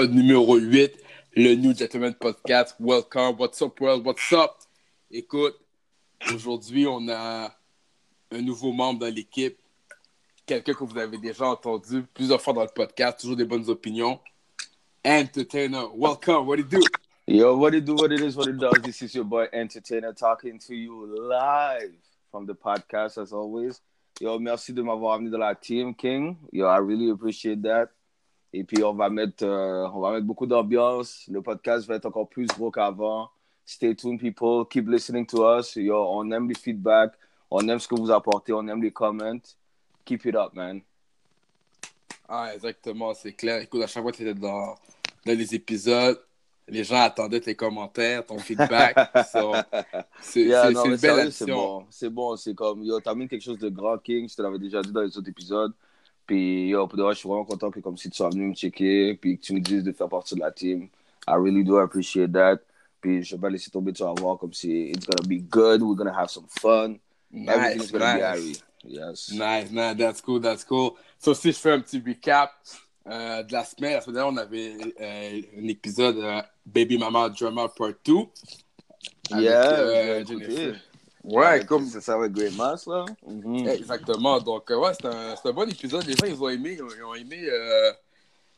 numéro 8, le New Gentleman Podcast. Welcome, what's up, world, what's up? Écoute, aujourd'hui, on a un nouveau membre dans l'équipe, quelqu'un que vous avez déjà entendu plusieurs fois dans le podcast, toujours des bonnes opinions. Entertainer, welcome, what do you do? Yo, what it do, what it is, what it does. This is your boy Entertainer talking to you live from the podcast as always. Yo, merci de m'avoir amené dans la team, King. Yo, I really appreciate that. Et puis, on va mettre, euh, on va mettre beaucoup d'ambiance. Le podcast va être encore plus gros qu'avant. Stay tuned, people. Keep listening to us. Yo, on aime les feedbacks. On aime ce que vous apportez. On aime les comments. Keep it up, man. Ah, exactement, c'est clair. Écoute, à chaque fois que tu étais dans, dans les épisodes, les gens attendaient tes commentaires, ton feedback. So, c'est Yeah, une belle sérieux, c'est bon. C'est bon, c'est comme, yo, t'amènes quelque chose de grand, King. Je te l'avais déjà dit dans les autres épisodes. Puis, yo, pour de vrai, je suis vraiment content que comme si tu sois venu me checker, puis que tu me dises de faire partie de la team. I really do appreciate that. Puis, je vais pas laisser tomber, tu vas voir comme si it's gonna be good, we're gonna have some fun. Everything's Nice, gonna be nice. Harry. Yes. Nice, nice, that's cool, that's cool. So, si je fais un petit recap euh, de la semaine, la semaine dernière, on avait euh, un épisode euh, Baby Mama Drama Part 2. avec, Yeah, Ouais, comme. C'est ça avec Great Mass, là. Mhm. Exactement. Donc, euh, ouais, c'est un, c'est un bon épisode. Les gens, ils ont aimé, ils ont aimé euh,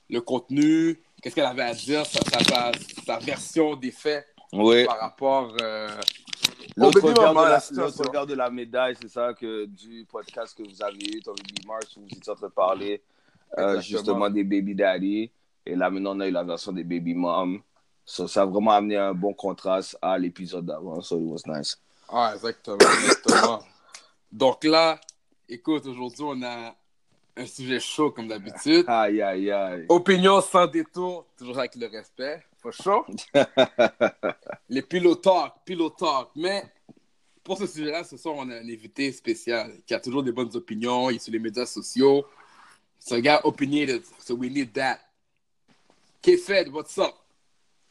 le contenu, qu'est-ce qu'elle avait à dire, sa, sa, sa- sa version des faits Oui. par rapport euh, au L'autre revers, de la, médaille, c'est ça que du podcast que vous avez eu, Tommy B. Mars, où vous étiez en train de parler euh, justement des baby daddy. Et là, maintenant, on a eu la version des baby mom. So, ça a vraiment amené un bon contraste à l'épisode d'avant. So, it was nice. Ah, exactement, exactement. Donc là, écoute, aujourd'hui, on a un sujet chaud comme d'habitude. Aïe, aïe, aïe. Opinion sans détour, toujours avec le respect. For sure. Les pillow talk, pillow talk. Mais pour ce sujet-là, ce soir, on a un invité spécial qui a toujours des bonnes opinions. Il est sur les médias sociaux. Un gars opinionated, so we need that. K-Fed, what's up?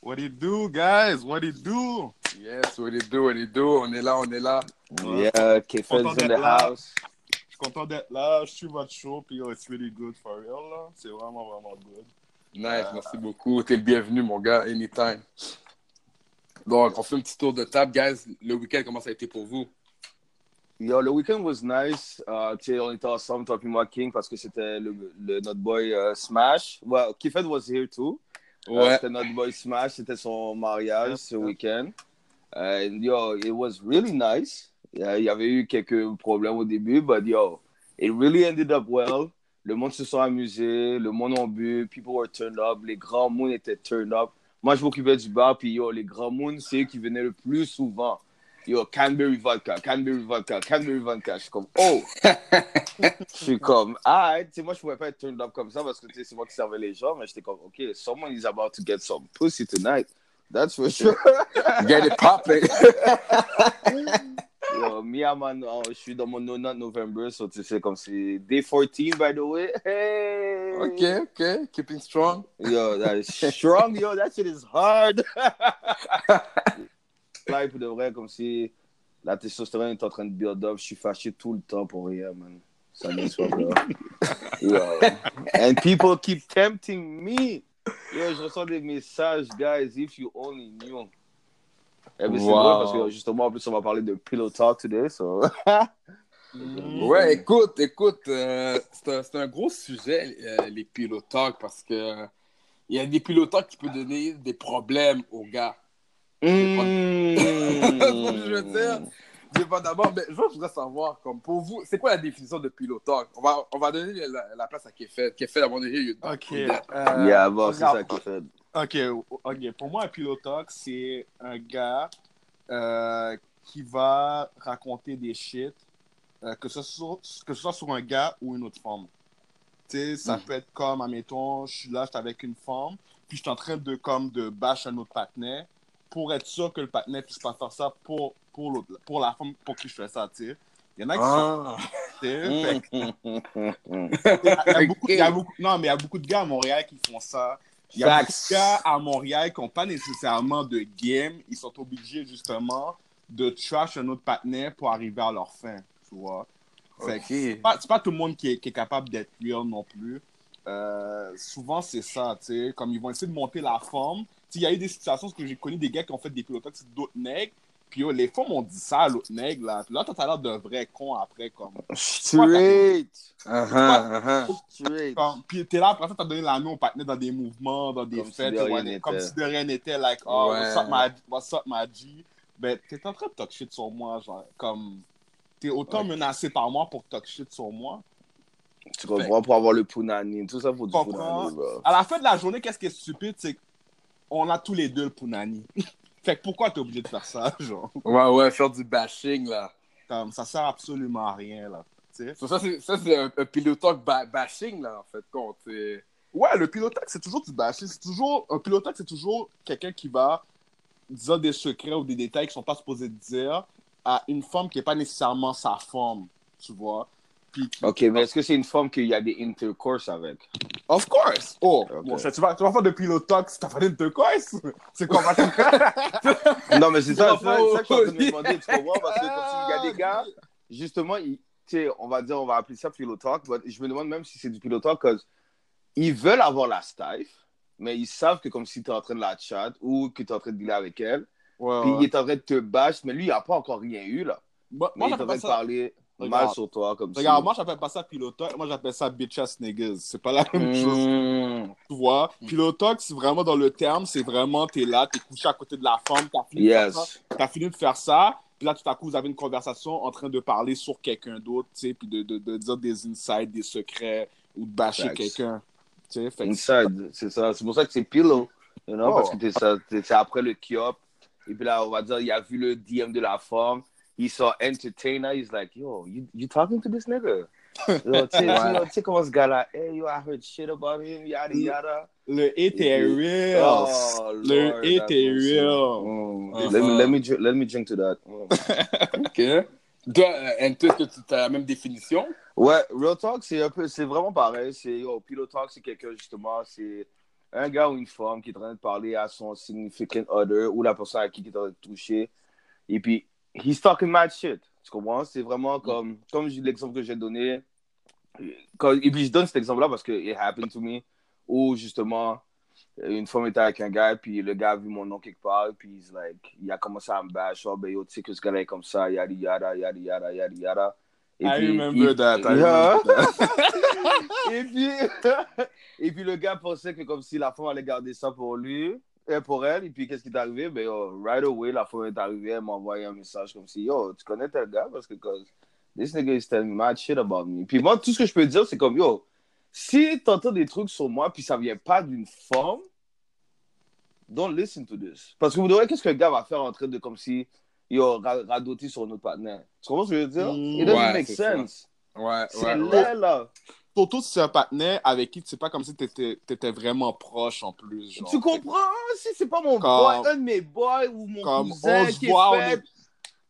What it do, guys? What it do? Yes, what it do, what it do? On est là, on est là. Yeah, Content in the là. house. Je suis content d'être là. Je suis votre show, puis yo, it's really good for real, là. C'est vraiment, vraiment good. Nice, merci beaucoup. T'es le bienvenu, mon gars, anytime. Donc, on fait un petit tour de table, guys. Le week-end, comment ça a été pour vous? Yo, le weekend was nice. Uh, tu sais, on était ensemble, toi et moi, King, parce que c'était le, le- notre boy euh, Smash. Well, K-Fed was here too. Euh, Ouais. c'était notre boy Smash, c'était son mariage ce week-end. And yo, it was really nice. Euh, Il y avait eu quelques problèmes au début, but yo, it really ended up well. Le monde se sont amusés, le monde a bu, people were turned up, les grands moons étaient turned up. Moi, je m'occupais du bar, puis yo, les grands moons, c'est eux qui venaient le plus souvent. Yo, Canberry vodka, Canberry vodka, Canberry vodka. Suis comme, oh! Je suis comme, ah, sais, moi, je pouvais pas être turned up comme ça parce que c'est moi qui servais les gens, mais j'étais comme, OK, someone is about to get some pussy tonight. That's for sure. Get it popping. Yo, me, I'm on- oh, je suis dans mon no not November, so tu sais, comme c'est day 14, by the way. Hey! OK, OK. Keeping strong. Yo, that is strong, yo, that shit is hard. Là, pour de vrai, comme si la testostérone est en train de build up. Je suis fâché tout le temps pour rien, man. Ça me soit. And people keep tempting me. Yo, je reçois des messages, guys, if you only knew. Eh ben, c'est Wow. parce que justement, en plus, on va parler de Pillow Talk today, so. Ouais, écoute, écoute, euh, c'est un, un gros sujet, euh, les pilotalks, parce que euh, il y a des pilotalks qui peuvent donner des problèmes aux gars. Mm. je veux dire, dépendamment, mais je voudrais savoir, comme pour vous, c'est quoi la définition de pilotalk? On va, on va donner la, la place à Kefed. Kefed, à mon avis, il Ok. il- euh, Yeah, bon, c'est ça. Ok, ok. Pour moi, un pilotox, c'est un gars euh, qui va raconter des shit, euh, que, ce soit, que ce soit sur un gars ou une autre femme. Tu sais, ça Mm. peut être comme, admettons, je suis là, je suis avec une femme, puis je suis en train de, comme, de bâcher un autre partenaire pour être sûr que le partenaire puisse pas faire ça pour, pour, l'autre- pour la femme pour qui je fais ça, tu sais. Il y en a qui sont... Ah. Mm. Il y a beaucoup- Ok. il y a beaucoup- non, mais il y a beaucoup de gars à Montréal qui font ça. Il y a beaucoup de gars à Montréal qui n'ont pas nécessairement de game. Ils sont obligés justement de trash un autre partenaire pour arriver à leur fin, tu vois. C'est pas, tout le monde qui est, qui est capable d'être real non plus. euh, souvent c'est ça, tu sais, comme ils vont essayer de monter la forme. Il y a eu des situations où j'ai connu des gars qui ont fait des pilotox sur d'autres nègres, puis les femmes ont dit ça à l'autre nègre, là. Puis là, t'as l'air d'un vrai con après, comme. Straight. Uh-huh, uh-huh. Straight. puis t'es là, après ça, t'as donné la main au partenaire dans des mouvements, dans des Comme si fêtes, de ouais, comme si de rien n'était, like, oh, Ouais. what's up, what's up, my G? Ben, t'es en train de talk shit sur moi, genre, comme. T'es autant menacé par moi pour talk shit sur moi. Tu comprends pour avoir le punani. Tout ça pour du punani. À la fin de la journée, qu'est-ce qui est stupide, c'est qu'on a tous les deux le punani. fait que pourquoi t'es obligé de faire ça, genre? Ouais, ouais, faire du bashing, là. Comme, ça sert absolument à rien, là. Ça, ça, c'est un, un ba- bashing, là, en fait, compte. Ouais, le pilotage, c'est toujours du bashing. C'est toujours... Un pilotage, c'est toujours quelqu'un qui va dire des secrets ou des détails qui sont pas supposés dire à une femme qui n'est pas nécessairement sa forme, tu vois. Puis Ok, mais est-ce que c'est une femme qu'il y a des intercourses avec? Of course! Oh, Ok. bon, ça, tu, vas, tu vas faire de pilotage si t'as fait d'intercourse? C'est quoi? Non, mais c'est ça, c'est ça, c'est ça que je suis en train de me demander, tu comprends? Parce que comme s'il y a des gars, justement, ils- tu sais, on va dire, on va appeler ça pillow talk, but je me demande même si c'est du pillow talk, parce qu'ils veulent avoir la stife, mais ils savent que comme si tu es en train de la chat ou que tu es en train de dealer avec elle, Ouais, puis ouais. il est en train de te bash, mais lui, il n'a pas encore rien eu, là. Moi, Mais moi, il est en train de ça... parler. Mal sur toi, comme Regarde, si... moi, j'appelle pas ça pilotage. Moi, j'appelle ça bitch ass niggas. C'est pas la même chose. Mm, Tu vois, pilotox, c'est vraiment dans le terme, c'est vraiment, t'es là, t'es couché à côté de la femme, t'as fini, yes. fini de faire ça, puis là, tout à coup, vous avez une conversation en train de parler sur quelqu'un d'autre, tu sais, puis de, de, de dire des insights, des secrets, ou de bâcher quelqu'un. Tu sais, Inside, c'est ça. C'est pour ça que c'est pillow, you know, Oh. parce que c'est après le kiop. Et puis là, on va dire, il a vu le DM de la femme. Il saw entertainer. He's like, yo, you, you talking to this nigga? Yo, Ouais. tu sais comment ce gars-là, hey, yo, I heard shit about him, yada yada. Le est real. Oh, le Lord, awesome. real. Mm. Uh-huh. Let, me, let, me, dr- let me drink to that. Mm. OK. Toi, euh, que tu as la même définition? Ouais, Real Talk, c'est un peu, c'est vraiment pareil. C'est, yo, Pillow Talk, c'est quelqu'un, justement, c'est un gars ou une femme qui est en train de parler à son significant other ou la personne à qui il est en train de toucher. Et puis, he's talking mad shit. Tu comprends? C'est vraiment comme, comme l'exemple que j'ai donné. Quand- et puis, je donne cet exemple-là parce que it happened to me. Où, justement, une femme était avec un gars, puis le gars a vu mon nom quelque part, puis he's like, il a commencé à me bash. Oh, ben, yo, tu sais que ce gars-là est comme ça, yada, yada, yada, yada, yada, yada. Et I puis, remember il- that. I Yeah. remember that. et puis, et puis le gars pensait que comme si la femme allait garder ça pour lui, et pour elle. Et puis qu'est-ce qui est arrivé? Ben, yo, right away, la femme est arrivée, elle m'a envoyé un message comme si, yo, tu connais tel gars? Parce que cause, this nigga is telling mad shit about me. Puis moi, tout ce que je peux dire, c'est comme, yo, si t'entends des trucs sur moi, puis ça vient pas d'une femme, don't listen to this. Parce que vous devez, qu'est-ce qu'un gars va faire en train de comme si, yo, ra- radoter sur notre partenaire? Tu comprends ce que je veux dire? Mm, It doesn't ouais, make c'est ça. sense. Ouais, C'est ouais, ouais. laid, là. Surtout si c'est un partenaire avec qui c'est pas comme si t'étais étais vraiment proche en plus. Genre. Tu comprends? Si c'est pas mon Comme- boy, un de mes boys ou mon Comme cousin qui, voit, on est fait, est-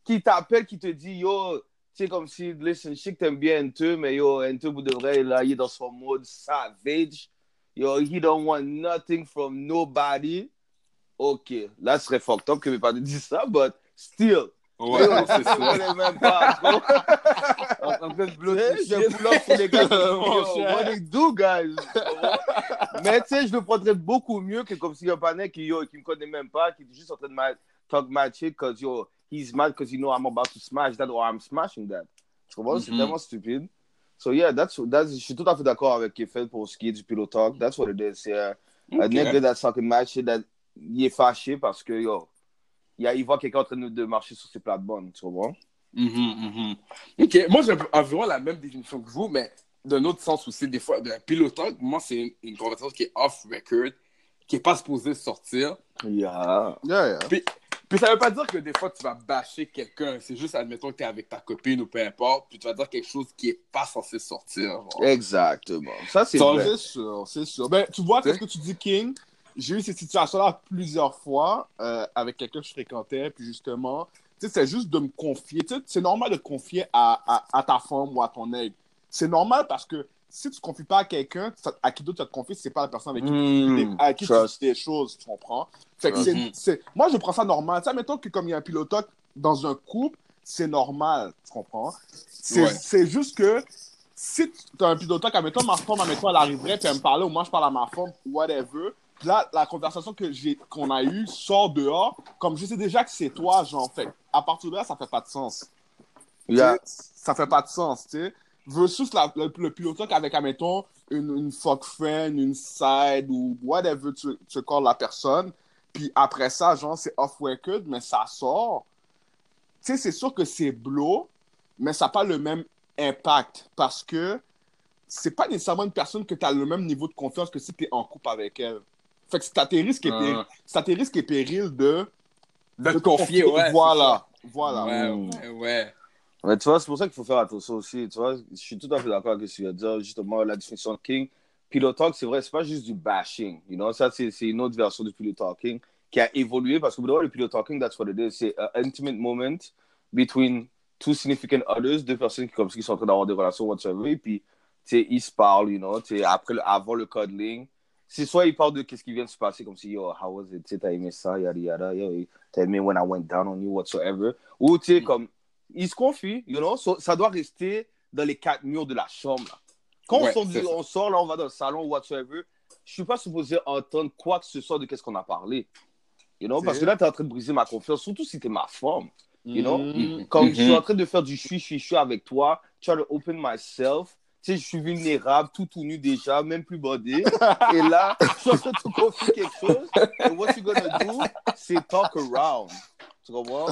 qui t'appelle, qui te dit yo, tu sais, comme si, listen, je sais que t'aimes bien N2, mais yo, N2, vous devrez, là, il est dans son mode savage. Yo, he don't want nothing from nobody. Ok, là, ce serait fucked up que mes parents disent ça, but still. Ouais, c'est ça. connais même pas. tu comprends? En train de bloquer. Je pour les gars what they do, guys? Mais tu sais, je le prendrais beaucoup mieux que comme si un panel qui, yo, qui me connaît même pas, qui est juste en train de ma- talk mad shit because yo, he's mad because you know I'm about to smash that or I'm smashing that. Tu comprends? C'est Mhm. tellement stupide. So yeah, that's, that's, je suis tout à fait d'accord avec Kefel pour ce qui est du pillow talk. That's what it is. C'est un un Ok. nigga that's talking shit that il est fâché parce que yo, il, a- il voit quelqu'un en train de, marcher sur ses plates-bandes. Tu comprends? Mhm, mhm. Ok, moi j'ai environ la même définition que vous, mais d'un autre sens aussi, des fois, un pilotage, moi c'est une, une conversation qui est off-record, qui n'est pas supposée sortir. Yeah. Yeah, yeah. Puis ça veut pas dire que des fois tu vas bâcher quelqu'un, c'est juste, admettons que tu es avec ta copine ou peu importe, puis tu vas dire quelque chose qui est pas censé sortir. genre. Exactement. Ça, c'est Ça, vrai. C'est sûr, c'est sûr. Ben, tu vois, qu'est-ce que tu dis, King? J'ai eu cette situation-là plusieurs fois euh, avec quelqu'un que je fréquentais, puis justement, tu sais, c'est juste de me confier. Tu sais, c'est normal de te confier à, à, à ta femme ou à ton aigle. C'est normal parce que si tu ne confies pas à quelqu'un, à qui d'autre tu te confier, c'est pas la personne avec qui, Mm, à qui tu dis des choses, tu comprends? Fait que c'est- Mhm. c'est- moi, je prends ça normal. Tu sais, mettons que comme il y a un pilotoc dans un couple, c'est normal, tu comprends? C'est Ouais. juste que si tu as un pilot talk, admettons, ma femme, admettons, elle arriverait, puis elle me parlait, ou moi, je parle à ma femme, whatever. Là, la conversation que j'ai, qu'on a eue sort dehors, comme je sais déjà que c'est toi, genre, fait. À partir de là, ça fait pas de sens. Yeah. Ça fait pas de sens, tu sais. Versus la- le, le pilot talk avec, admettons, une, une fuck friend, une side, ou whatever tu, tu calls la personne. Puis après ça, genre, c'est off-record, mais ça sort. Tu sais, c'est sûr que c'est blow, mais ça n'a pas le même impact parce que c'est pas nécessairement une personne que tu as le même niveau de confiance que si tu es en couple avec elle. Fait que c'est à tes risques et, Ah. périls, et périls de, De te confier, ouais. Voilà, voilà. Ouais, ouais, ouais. Mais tu vois, c'est pour ça qu'il faut faire attention aussi. Tu vois, je suis tout à fait d'accord avec ce que tu veux dire. Justement, la définition de King. Pillow talk, c'est vrai, c'est pas juste du bashing. You know, ça, c'est une autre version du pillow talking qui a évolué parce que vous le pillow talking, that's what it is. C'est un intimate moment between two significant others, deux personnes qui, comme, qui sont en train d'avoir des relations whatsoever. Et puis, tu sais, ils se parlent, you know, tu sais, après, avant le cuddling. C'est soit ils parlent de qu'est-ce qui vient de se passer, comme si, yo, how was it, tu t'as aimé ça, yada yada, yo, t'as aimé when I went down on you, whatsoever. Ou, tu sais, comme, ils se confient, you know, so- ça doit rester dans les quatre murs de la chambre. là. Quand Ouais, on, sort, du- c'est ça. on sort, là, on va dans le salon, whatsoever, je suis pas supposé entendre quoi que ce soit de qu'est-ce qu'on a parlé. You know, parce que là, tu es en train de briser ma confiance, surtout si tu es ma femme. You know? Mm. Comme Mhm. je suis en train de faire du chui, chui, chui avec toi, try to open myself. Tu sais, je suis vulnérable, tout tout nu déjà, même plus bodé. Et là, je suis en train de te confier quelque chose. Et what you gonna do, c'est talk around. Tu comprends?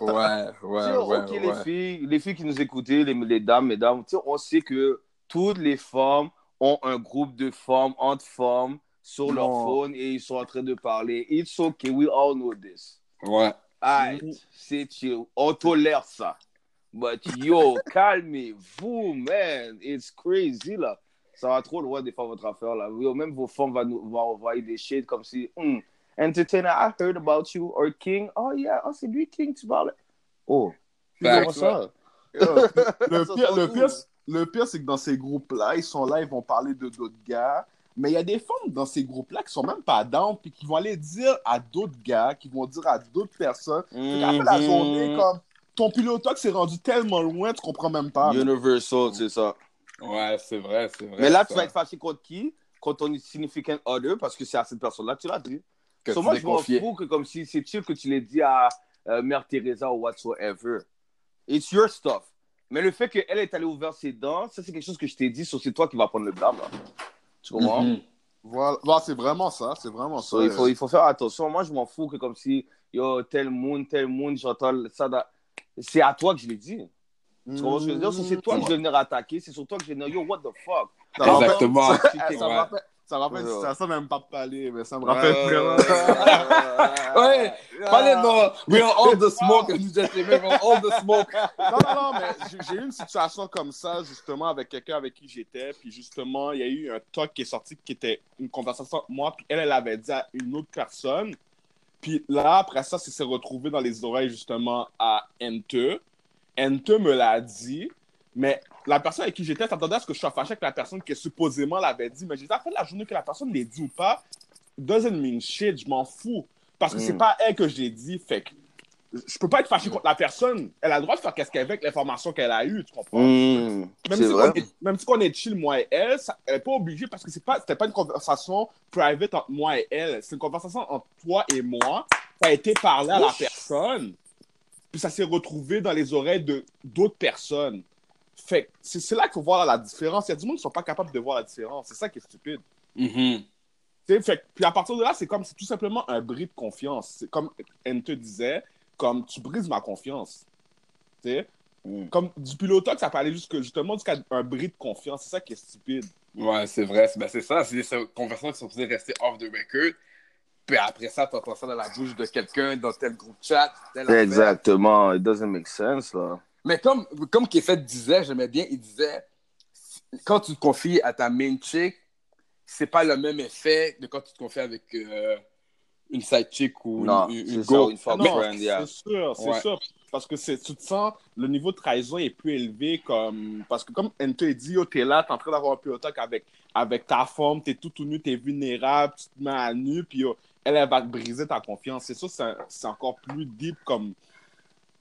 Ouais, ouais, ouais, ok, les ouais. filles, les filles qui nous écoutaient, les, les dames, mesdames, tu sais, on sait que toutes les femmes ont un groupe de femmes entre femmes sur leur Non. phone et ils sont en train de parler. It's okay, we all know this. Ouais. Alright, Mhm. c'est chill. On tolère ça. But yo, calmez-vous, man. It's crazy, là. Ça va trop loin des fois, votre affaire, là. Yo, même vos femmes vont, nous- vont envoyer des shit comme si, Hmm, Entertainer, I heard about you. Or King, oh yeah, oh, c'est lui, King, tu parles. Oh, comment ça? Yo, le Ça pire, le pire, le pire, c'est que dans ces groupes-là, ils sont là, ils vont parler de d'autres gars. Mais il y a des femmes dans ces groupes-là qui sont même pas down, puis qui vont aller dire à d'autres gars, qui vont dire à d'autres personnes. Fait qu'après la Mhm. journée, comme ton pilotox s'est rendu tellement loin, tu comprends même pas. Universal, c'est ça. Ouais, c'est vrai, c'est vrai. Mais là, ça. tu vas être fâché contre qui? Contre ton significant other, parce que c'est à cette personne-là que tu l'as dit. Que So, tu moi, je m'en fous que comme si c'est chill que tu l'aies dit à euh, Mère Teresa ou whatsoever. It's your stuff. Mais le fait qu'elle est allée ouvrir ses dents, ça, c'est quelque chose que je t'ai dit, so c'est toi qui vas prendre le blâme. Là. Tu comprends? Mhm. Voilà, Voilà, c'est vraiment ça, c'est vraiment ça. So, il, faut, il faut faire attention. Moi, je m'en fous que comme si, yo, tel monde, tel monde, j'entends ça. dans- C'est à toi que je l'ai dit. Tu comprends ce que je veux dire? C'est toi que je vais venir attaquer. C'est sur toi que je vais venir, yo, what the fuck? Ça Exactement. Ça, ça me rappelle, ça situation même pas parler, mais ça me rappelle vraiment. ouais, Parlez de We are all the smoke, nous just remember all the smoke. Non, non, non, mais j'ai- eu une situation comme ça, justement, avec quelqu'un avec qui j'étais. Puis justement, il y a eu un talk qui est sorti qui était une conversation entre moi. Puis elle, elle avait dit à une autre personne. Puis là, après ça, ça s'est retrouvé dans les oreilles, justement, à Ente. Ente me l'a dit. Mais la personne avec qui j'étais s'attendait à ce que je sois fâché avec la personne qui supposément l'avait dit. Mais j'ai dit, après la journée que la personne l'ait dit ou pas, doesn't mean shit, je m'en fous. Parce que c'est Mm. pas elle que je l'ai dit. Fait que je peux pas être fâché contre la personne. Elle a le droit de faire qu'est-ce qu'elle veut avec l'information qu'elle a eue, tu comprends? Mmh, Même si, on est, même si on est chill, moi et elle, ça- elle n'est pas obligée parce que c'est pas, c'était pas une conversation private entre moi et elle. C'est une conversation entre toi et moi. Ça a été parlé à la personne. Puis ça s'est retrouvé dans les oreilles de d'autres personnes. Fait c'est, c'est là qu'il faut voir la différence. Il y a du monde qui ne sont pas capables de voir la différence. C'est ça qui est stupide. Tu sais, fait, puis à partir de là, c'est comme c'est tout simplement un bris de confiance. C'est comme N te disait, comme tu brises ma confiance. Tu sais, Mm. comme du pilotox, ça parlait juste que, justement jusqu'à un bris de confiance. C'est ça qui est stupide. Ouais, c'est vrai. C'est ben, c'est ça. C'est des conversations qui sont supposées rester off the record. Puis après ça, tu entends ça dans la bouche de quelqu'un, dans tel groupe chat. affaire. Exactement. It doesn't make sense, là. Mais comme, comme Kefet disait, j'aimais bien, il disait quand tu te confies à ta main chick, c'est pas le même effet de quand tu te confies avec euh, une side chick ou Non, une, une ça, go. une fuck Ah non, friend, yeah. c'est sûr, c'est Ouais. sûr. Parce que c'est, tu te sens, le niveau de trahison est plus élevé. comme Parce que comme Ento dit, yo, t'es là, t'es en train d'avoir un pilotox avec, avec ta forme, t'es tout, tout nu, t'es vulnérable, tu te mets à nu, puis yo, elle, elle va te briser ta confiance. C'est sûr, c'est, encore plus deep comme,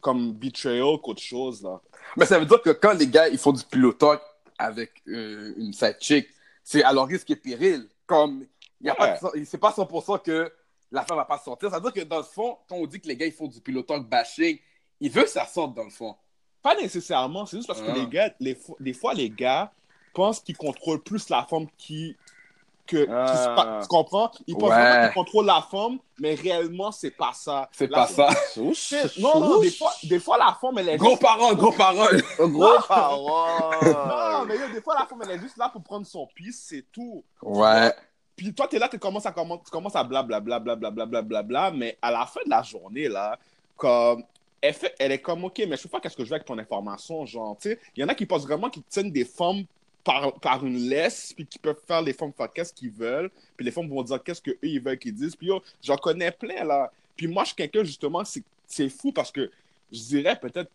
comme betrayal qu'autre chose. Là. Mais ça veut dire que quand les gars ils font du pilotage avec euh, une side chick, c'est alors risque et péril. Comme, il y a Ouais. pas c'est pas 100% que la femme va pas sortir. Ça veut dire que dans le fond, quand on dit que les gars ils font du pilotage bashing, ils veulent que ça sorte dans le fond. Pas nécessairement, c'est juste parce que Ah. les gars, les des fois, les gars pensent qu'ils contrôlent plus la forme qui. Que, Ah. tu comprends? Ils pensent Ouais. vraiment qu'ils contrôlent la forme, mais réellement, c'est pas ça. C'est pas forme- ça. Shit. Non, non, des fois, des fois, la forme, elle est Gros juste... parole, gros parole. Gros Non, parole. mais yo, des fois, la forme, elle est juste là pour prendre son piste, c'est tout. Ouais. Puis toi, t'es là, tu commences à, tu commences à blablabla, blablabla, blablabla, mais à la fin de la journée, là, comme, elle, fait, elle est comme, OK, mais je sais pas qu'est-ce que je veux avec ton information, genre, tu sais, il y en a qui pensent vraiment qu'ils tiennent des formes par, par une laisse, puis qui peuvent faire les formes faire qu'est-ce qu'ils veulent, puis les formes vont dire qu'est-ce qu'eux, ils veulent qu'ils disent, puis yo, j'en connais plein, là. Puis moi, je suis quelqu'un, justement, c'est fou parce que je dirais peut-être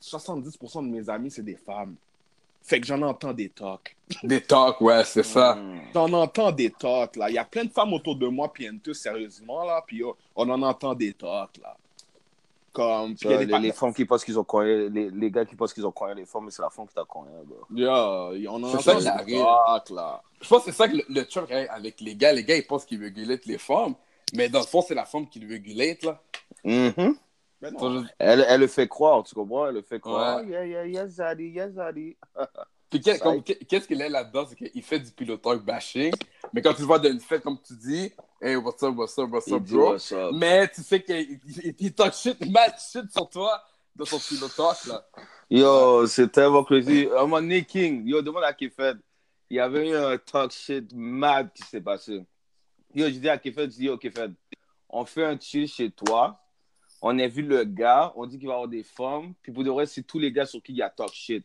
70% de mes amis, c'est des femmes. Fait que j'en entends des talks. Des talks, ouais, c'est ça. Mm. J'en entends des talks, là. Il y a plein de femmes autour de moi, puis tout sérieusement, là. Puis oh, on en entend des talks, là. Comme, Ça, des les, les femmes qui pensent qu'ils ont cogné, les, les gars qui pensent qu'ils ont cogné les femmes, mais c'est la femme qui t'a cogné, bro. Yeah, on en C'est ça entend des arrive. talks, là. Je pense que c'est ça que le, le truc hein, avec les gars. Les gars, ils pensent qu'ils régulent les femmes, mais dans le fond, c'est la femme qui le régulate, là. Mhm. Ça, je- Elle, elle le fait croire, tu comprends? Elle le fait croire. Ouais. Yeah, yeah, yes, daddy, yes, daddy. Puis qu'est-ce qu'il est là-dedans? C'est qu'il fait du pilotage bashing, mais quand tu le vois d'une fête, comme tu dis, hey, what's up, what's up, what's up, bro? what's up? Mais tu sais qu'il il, il talk shit, mad shit sur toi dans son pilotage, là. Yo, c'est tellement crazy. Un moment donné, King, yo, demande à Kefed. Il y avait eu un talk shit mad qui s'est passé. Yo, je dis à Kefed, je dis, yo, Kefed, on fait un chill chez toi. On a vu le gars, on dit qu'il va y avoir des femmes. Puis pour de vrai, c'est tous les gars sur qui il y a talk shit.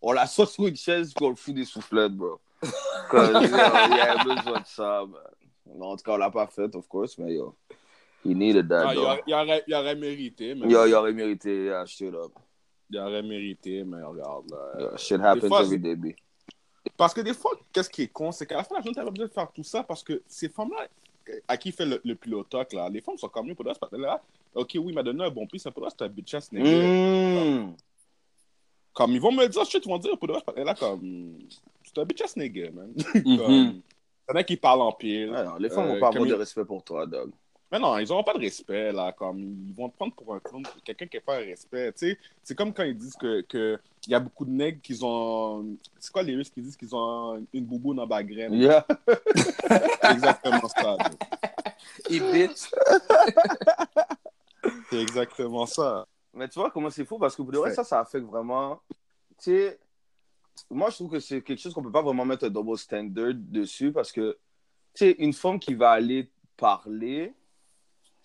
On la sort sur une chaise puis on le fout des soufflettes, bro. Cause, yo, il y a besoin de ça, man. Non, en tout cas, on l'a pas fait, of course, mais yo, he needed that, Ah, aurait, il aurait- il aurait mérité, mais. Yo, il aurait mérité, yeah, straight up. Il aurait mérité, mais regarde, là. Yo, shit happens fois, every day, B. Parce que des fois, qu'est-ce qui est con, c'est qu'à la fin la journée, t'as pas besoin de faire tout ça parce que ces femmes-là, à qui fait le, le pilotoc, là, les femmes sont comme lui pour c'est pas là. Ok, oui, il m'a donné un bon prix, c'est pour c'est un bitch ass nigga. Mm. Comme ils vont me dire, shit, ils vont dire, pour de c'est pas là, comme, c'est un bitch ass nigga, man. Mhm. comme, il y en a qui parlent en pile. Non, les femmes Euh, vont pas avoir de il- respect pour toi, dog. Mais non, ils n'auront pas de respect, là. Comme, ils vont te prendre pour un clown, quelqu'un qui n'a pas de respect. Tu sais, c'est comme quand ils disent que, que il y a beaucoup de nègres qui ont. C'est quoi les Russes qui disent qu'ils ont une boubou dans la graine? Yeah. C'est exactement ça. Et bitch. C'est exactement ça. Mais tu vois comment c'est fou parce que pour de vrai, ça, ça affecte vraiment. Tu sais, moi, je trouve que c'est quelque chose qu'on peut pas vraiment mettre un double standard dessus parce que, tu sais, une femme qui va aller parler,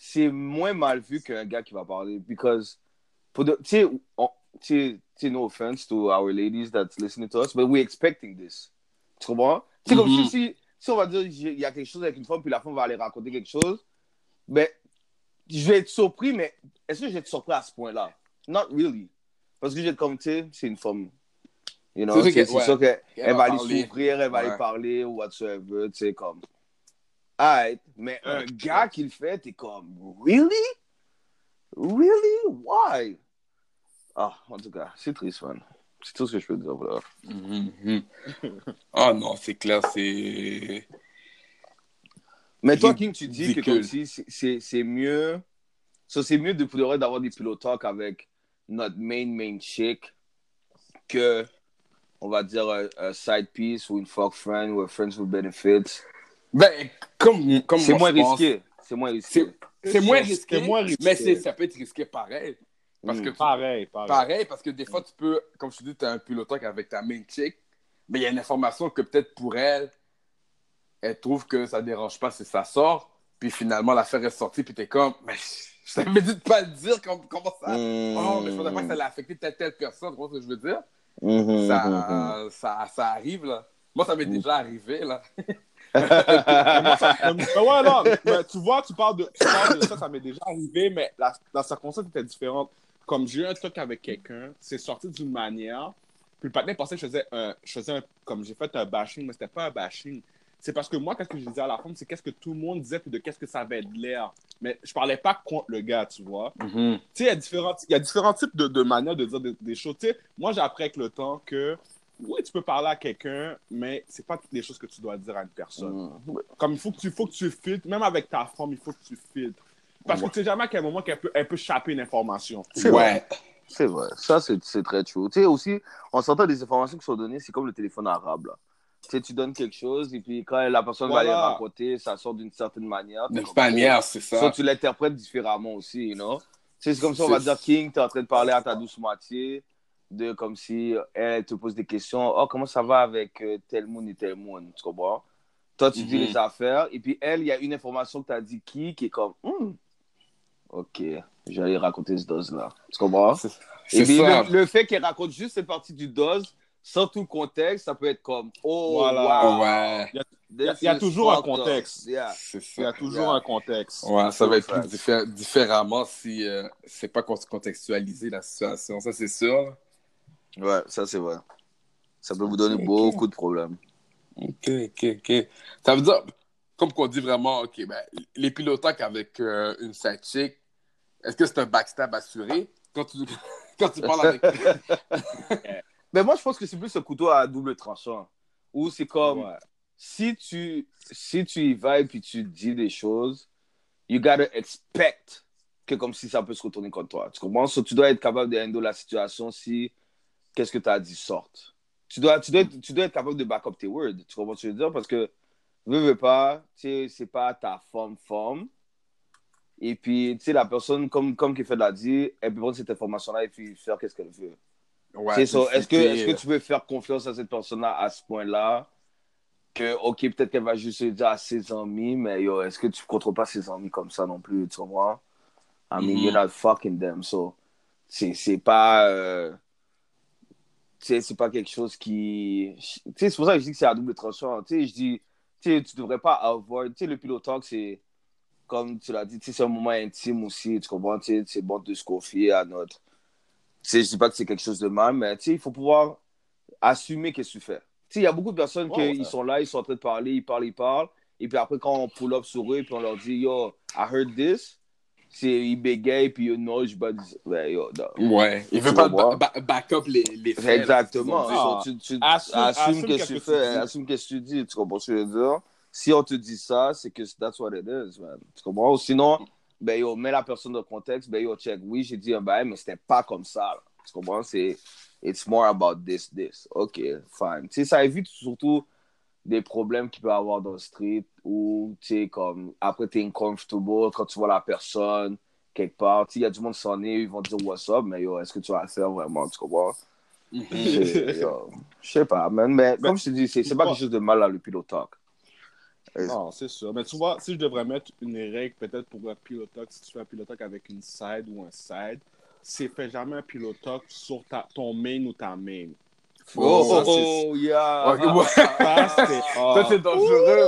c'est moins mal vu qu'un gars qui va parler. Because, pour de, tu sais, no offense to our ladies that's listening to us, but we're expecting this. Tu comprends? C'est comme si, si, si on va dire, il y a quelque chose avec une femme, puis la femme va aller raconter quelque chose, ben, je vais être surpris, mais est-ce que je vais être surpris à ce point-là? Not really. Parce que je vais être comme, tu sais, c'est une femme. You know, C'est sûr ouais. qu'elle Elle elle va aller s'ouvrir, elle va Ouais. aller parler ou whatsoever, tu sais, comme. Alright, mais un gars qui le fait, t'es comme, really? Really? Why? Ah, en tout cas, c'est triste, man. C'est tout ce que je peux dire. Voilà. Mhm. Ah non, c'est clair, c'est. Mais toi, King, tu dis que comme si c'est- mieux. Ça, c'est mieux de pouvoir d'avoir des pilot talk avec notre main main chick que, on va dire, un, un side piece ou une fuck friend ou un friends with benefits. Ben, comme, comme C'est moi, moins je pense, risqué. C'est moins risqué. C'est c'est moins C'est risqué, moins risqué. mais c'est- ça peut être risqué pareil. Parce Mm. que tu- Pareil, pareil. pareil, parce que des fois, tu peux, comme je te dis, tu as un pilotage avec ta main chick, mais il y a une information que peut-être pour elle, elle trouve que ça dérange pas si ça sort, puis finalement, l'affaire est sortie, puis tu es comme, mais je t'avais dit de pas le dire, comme- comment ça? Mm. Oh, mais je pensais pas que ça allait affecter telle, telle personne, tu vois ce que je veux dire? Mhm, ça, mhm. ça, ça arrive, là. Moi, ça m'est déjà arrivé, là. Mais moi, ça- mais- mais ouais, non, mais tu vois, tu parles, de, tu parles de ça, ça m'est déjà arrivé, mais la, la circonstance était différente. Comme j'ai eu un truc avec quelqu'un, c'est sorti d'une manière, puis le patin pensait que je faisais un, je faisais un, comme j'ai fait un bashing, mais c'était pas un bashing. C'est parce que moi, qu'est-ce que je disais à la femme, c'est qu'est-ce que tout le monde disait, puis de qu'est-ce que ça avait de l'air. Mais je parlais pas contre le gars, tu vois. Tu sais, il y a différents, il y a différents types de, de manières de dire des, des choses. Tu sais, moi, j'ai appris avec le temps que oui, tu peux parler à quelqu'un, mais c'est pas toutes les choses que tu dois dire à une personne. Mm. Comme il faut que tu, faut que tu filtres, même avec ta femme, il faut que tu filtres. Parce que tu sais jamais à quel moment qu'elle peut, elle peut chapper une information. C'est Ouais. C'est vrai. Ça, c'est c'est très true. Tu sais, aussi, on s'entend des informations qui sont données, c'est comme le téléphone arabe, là. Tu sais, tu donnes quelque chose, et puis quand la personne va aller raconter, ça sort d'une certaine manière. T'es De comme, manière, c'est Ça, ça. tu l'interprètes différemment aussi, you know? Tu sais, c'est comme ça, on va dire King, tu es en train de parler à ta douce moitié, de comme si elle te pose des questions. Oh, comment ça va avec euh, tel monde et tel monde? Tu comprends? Toi, tu dis Mhm. les affaires, et puis elle, il y a une information que tu as dit qui, qui est comme, Hmm, ok, aller raconter ce dose-là. Tu comprends? C'est Et puis, le, le fait qu'elle raconte juste cette partie du dose, sans tout contexte, ça peut être comme, oh, Voilà. wow. Ouais. Il y a- this il y a is toujours un contexte. Yeah. Il y a toujours Yeah. un contexte. Ouais, ça va être plus diffé- différemment si euh, c'est pas con- contextualisé la situation. Ça, c'est sûr. Ouais, ça c'est vrai. Ça peut vous donner beaucoup de problèmes. OK, OK, OK. Ça veut dire, comme qu'on dit vraiment, OK, ben, les pilotaques avec euh, une side chick, est-ce que c'est un backstab assuré? Quand tu, quand tu parles avec... Mais moi, je pense que c'est plus un couteau à double tranchant. Où c'est comme, Ouais. si, tu, si tu y vas et puis tu dis des choses, you gotta expect que comme si ça peut se retourner contre toi. Tu comprends? So, tu dois être capable de handle la situation si qu'est-ce que tu as dit sorte. Tu dois, tu, dois être, tu dois être capable de back up tes words. Tu comprends ce que je veux dire? Parce que, veux, veux pas, tu sais, c'est pas ta forme, forme. Et puis, tu sais, la personne, comme, comme Kefed l'a dit, elle peut prendre cette information-là et puis faire qu'est-ce qu'elle veut. Ouais, C'est ça. Est-ce que, est-ce que tu peux faire confiance à cette personne-là à ce point-là? Que, OK, peut-être qu'elle va juste dire à ses amis, mais yo, est-ce que tu ne contrôles pas ses amis comme ça non plus, tu comprends? I mean, Mhm. you're not fucking them, so c'est pas... euh, c'est pas quelque chose qui... Tu sais, c'est pour ça que je dis que c'est à double tranchant. Tu sais, je dis, tu devrais pas avoir... Tu sais, le pilot talk, c'est, comme tu l'as dit, c'est un moment intime aussi, tu comprends? C'est bon de se confier à notre... Tu sais, je dis pas que c'est quelque chose de mal, mais tu sais, il faut pouvoir assumer qu'est-ce que tu fais. Tu sais, il y a beaucoup de personnes qui ouais. sont là, ils sont en train de parler, ils parlent, ils parlent, et puis après, quand on pull up sur eux, puis on leur dit, yo, I heard this, c'est, ils bégayent, puis non, je dire, ben, yo, non. Ouais. Il veut pas back up les, les faits. Exactement. Ah. So, tu, tu Assume- que tu que tu fais, assume que tu dis. Tu comprends ce que je veux dire? Si on te dit ça, c'est que that's what it is, man. Tu comprends? Ou Sinon, ben yo, mets la personne dans le contexte, ben yo, check. Oui, j'ai dit un bail, mais c'était pas comme ça. là. Tu comprends? C'est it's more about this, this. OK, fine. Tu sais, ça évite surtout des problèmes qu'il peut avoir dans le street où, tu sais, comme, après, t'es uncomfortable quand tu vois la personne quelque part. Tu sais, il y a du monde s'en est, ils vont te dire what's up, mais yo, est-ce que tu vas le faire vraiment? Tu comprends? Mhm. Yo, Je sais pas, man. Mais comme je te dis, c'est pas quelque chose de mal à le pilot talk. Non, c'est sûr. Mais tu vois, si je devrais mettre une règle peut-être pour un pilotoc, si tu fais un pilotoc avec une side ou un side, c'est fais jamais un pilotoc sur ta, ton main ou ta main. Oh, oh, oh, yeah. Ça, c'est dangereux.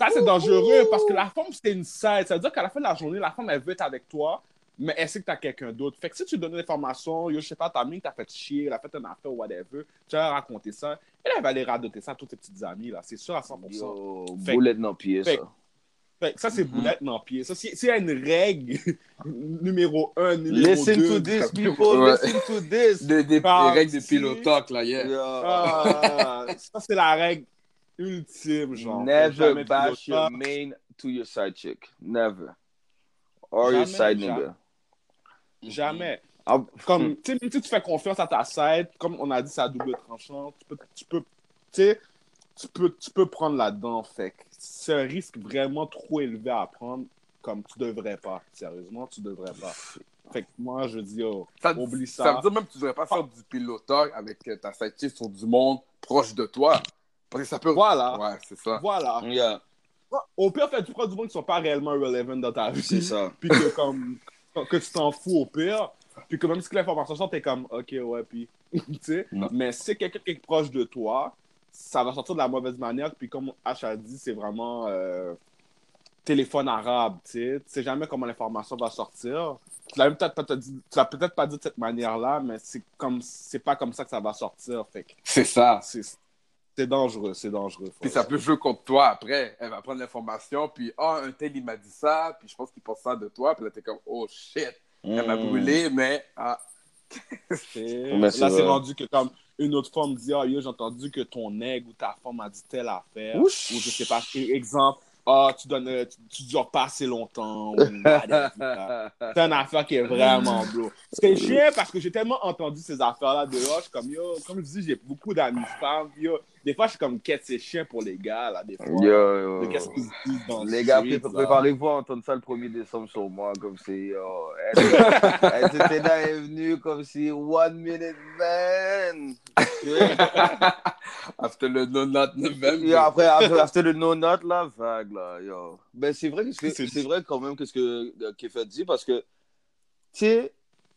Ça, c'est dangereux parce que la femme, c'est une side. Ça veut dire qu'à la fin de la journée, la femme, elle veut être avec toi, mais elle sait que t'as quelqu'un d'autre. Fait que si tu donnes l'information, yo, je sais pas, ta mine t'a fait chier, elle a fait un affaire ou whatever, tu vas raconter ça, elle, elle va aller radoter ça à toutes tes petites amies, là. C'est sûr à 100%. Yo, Fait- boulette dans le pied, fait- ça. Fait que ça, c'est Mhm. boulette dans pied. Ça, si- s'il y a une règle numéro un, numéro Listen deux... to this, people. Ouais. Listen to this. Des, des, des Ah, règles de pilotoc, là, yeah. Yo. Ah, ça, c'est la règle ultime, genre. Never bash pilotoc. your main to your side chick. Never. Or your Jamais, side jamais. nigga. Jamais. Ah, Comme, tu sais, même si tu fais confiance à ta side, comme on a dit, c'est à double tranchant, tu peux, tu peux, tu sais, tu peux, tu peux prendre là-dedans. Fait que c'est un risque vraiment trop élevé à prendre, comme tu devrais pas. Sérieusement, tu devrais pas. Fait que moi, je dis, oh, Ça, oublie ça ça. veut dire même que tu devrais pas faire du pilotoc avec euh, ta sidechick sur du monde proche de toi. Parce que ça peut. Voilà. Ouais, c'est ça. Voilà. Yeah, Au pire, fais du prends du monde qui sont pas réellement relevant dans ta vie. c'est ça. Puis que, comme, que tu t'en fous au pire. Puis que même si l'information sort, t'es comme, ok, ouais, puis, tu sais. Mais si c'est quelqu'un qui est proche de toi, ça va sortir de la mauvaise manière. Puis comme H a dit, c'est vraiment euh, téléphone arabe, tu sais. Tu sais jamais comment l'information va sortir. Tu l'as peut-être pas, peut-être pas dit de cette manière-là, mais c'est comme, c'est pas comme ça que ça va sortir. C'est ça. c'est, c'est dangereux, c'est dangereux. Puis ça peut jouer contre toi après. Elle va prendre l'information, puis ah, un tel, il m'a dit ça, puis je pense qu'il pense ça de toi, puis là, t'es comme, oh shit, elle m'a Mm. brûlé, mais ah, Là, c'est rendu que comme une autre femme dit Ah, yo, j'ai entendu que ton nègre ou ta femme a dit telle affaire. Ou je sais pas, exemple, ah, tu donnes, euh, tu, tu dures pas assez longtemps. ou. C'est une affaire qui est vraiment bro. C'est chiant parce que j'ai tellement entendu ces affaires-là dehors. Je suis comme, yo, comme je dis, j'ai beaucoup d'amis femmes. Yo, des fois, je suis comme, qu'est-ce que c'est chiant pour les gars, là, des fois. Yo, yo. Qu'est-ce qu'ils disent dans Les gars, préparez-vous à entendre ça le 1er décembre sur moi, comme était là, elle est venue comme si one minute man. After le no not November. Et après, after le no not là, vague là, yo. Ben, c'est vrai que c'est vrai quand même que ce que euh, Kefet dit parce que, tu sais,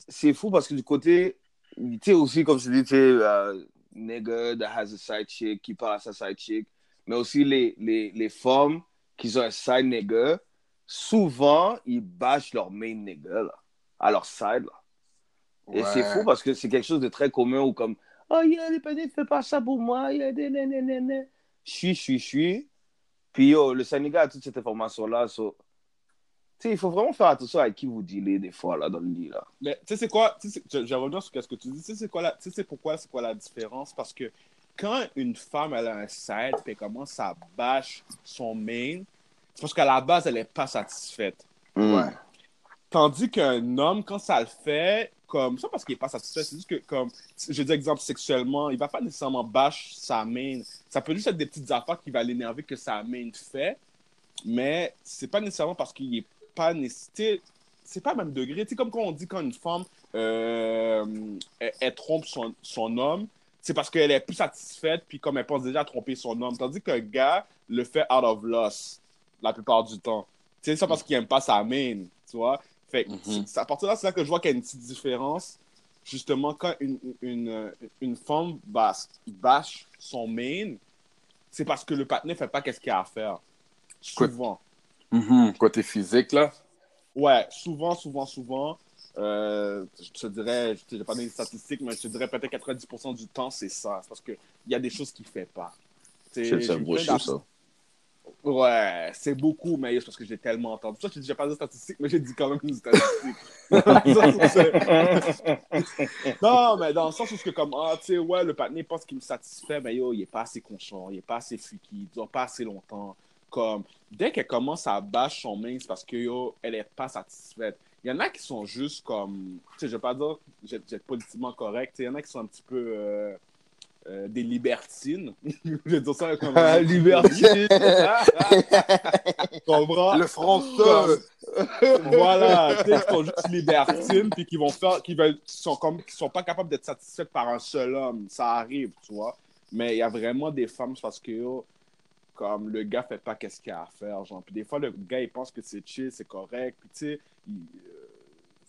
c'est fou parce que du côté, tu sais, aussi, comme je dis, tu sais, euh, nigga that has a side chick, qui parle à sa side chick, mais aussi les, les, les femmes qui ont un side nigga, souvent, ils bâchent leur main nigga, là, à leur side, là. Et Ouais. c'est fou parce que c'est quelque chose de très commun ou comme Oh, yeah, les petits, fais pas ça pour moi. Yeah. Je suis, je suis, je suis. Puis yo, le Sénégal a toute cette information-là. so- il faut vraiment faire attention à qui vous dealez des fois là, dans le lit. Là. Mais tu sais, c'est quoi tu sais, c'est- Je je reviens sur ce que tu dis. Tu sais, c'est quoi la- tu sais, c'est pourquoi c'est quoi la différence? Parce que quand une femme elle a un side puis elle commence à bâche son main, c'est parce qu'à la base, elle n'est pas satisfaite. Ouais. Tandis qu'un homme, quand ça le fait, comme ça, parce qu'il n'est pas satisfait, c'est juste que, comme, je dis exemple sexuellement, il va pas nécessairement bâche sa main. Ça peut juste être des petites affaires qui va l'énerver que sa main fait, mais c'est pas nécessairement parce qu'il est pas. C'est pas le même degré. Comme quand on dit quand une femme euh, elle, elle trompe son, son homme, c'est parce qu'elle est plus satisfaite, puis comme elle pense déjà à tromper son homme. Tandis qu'un gars le fait out of loss la plupart du temps. Sais, ça parce qu'il aime pas sa main, tu vois. Fait Mhm. c'est à partir de là, c'est là que je vois qu'il y a une petite différence. Justement, quand une, une, une, une femme bâche, bâche son main, c'est parce que le partenaire fait pas qu'est-ce qu'il a à faire. Souvent. Mhm. Côté physique, là? Ouais, souvent, souvent, souvent. Euh, je te dirais, je n'ai pas donné les statistiques, mais je te dirais peut-être 90% du temps, c'est ça. C'est parce qu'il y a des choses qu'il ne fait pas. C'est plein c'est d'aff- ça. Ouais, c'est beaucoup, mais c'est parce que j'ai tellement entendu. Ça, je n'ai pas de statistiques, mais j'ai dit quand même une statistique. Non, mais dans le sens où c'est que comme, ah, tu sais, ouais, le partenaire pense qu'il me satisfait, mais yo, il est pas assez conscient, il est pas assez fucky, il dure pas assez longtemps. Comme, dès qu'elle commence à bâcher son main, c'est parce que yo, elle est pas satisfaite. Il y en a qui sont juste comme, tu sais, je vais pas dire, je vais être politiquement correct, il y en a qui sont un petit peu euh, euh, des libertines. je vais dire ça comme. Libertine. Tu comprends? Le français. voilà, tu sais, qui sont juste libertines, puis qui vont faire, qui veulent, qui sont comme, qui sont pas capables d'être satisfaites par un seul homme. Ça arrive, tu vois. Mais il y a vraiment des femmes, c'est parce que, yo, comme le gars fait pas qu'est-ce qu'il a à faire, genre. Puis des fois, le gars, il pense que c'est chill, c'est correct, puis tu sais, euh,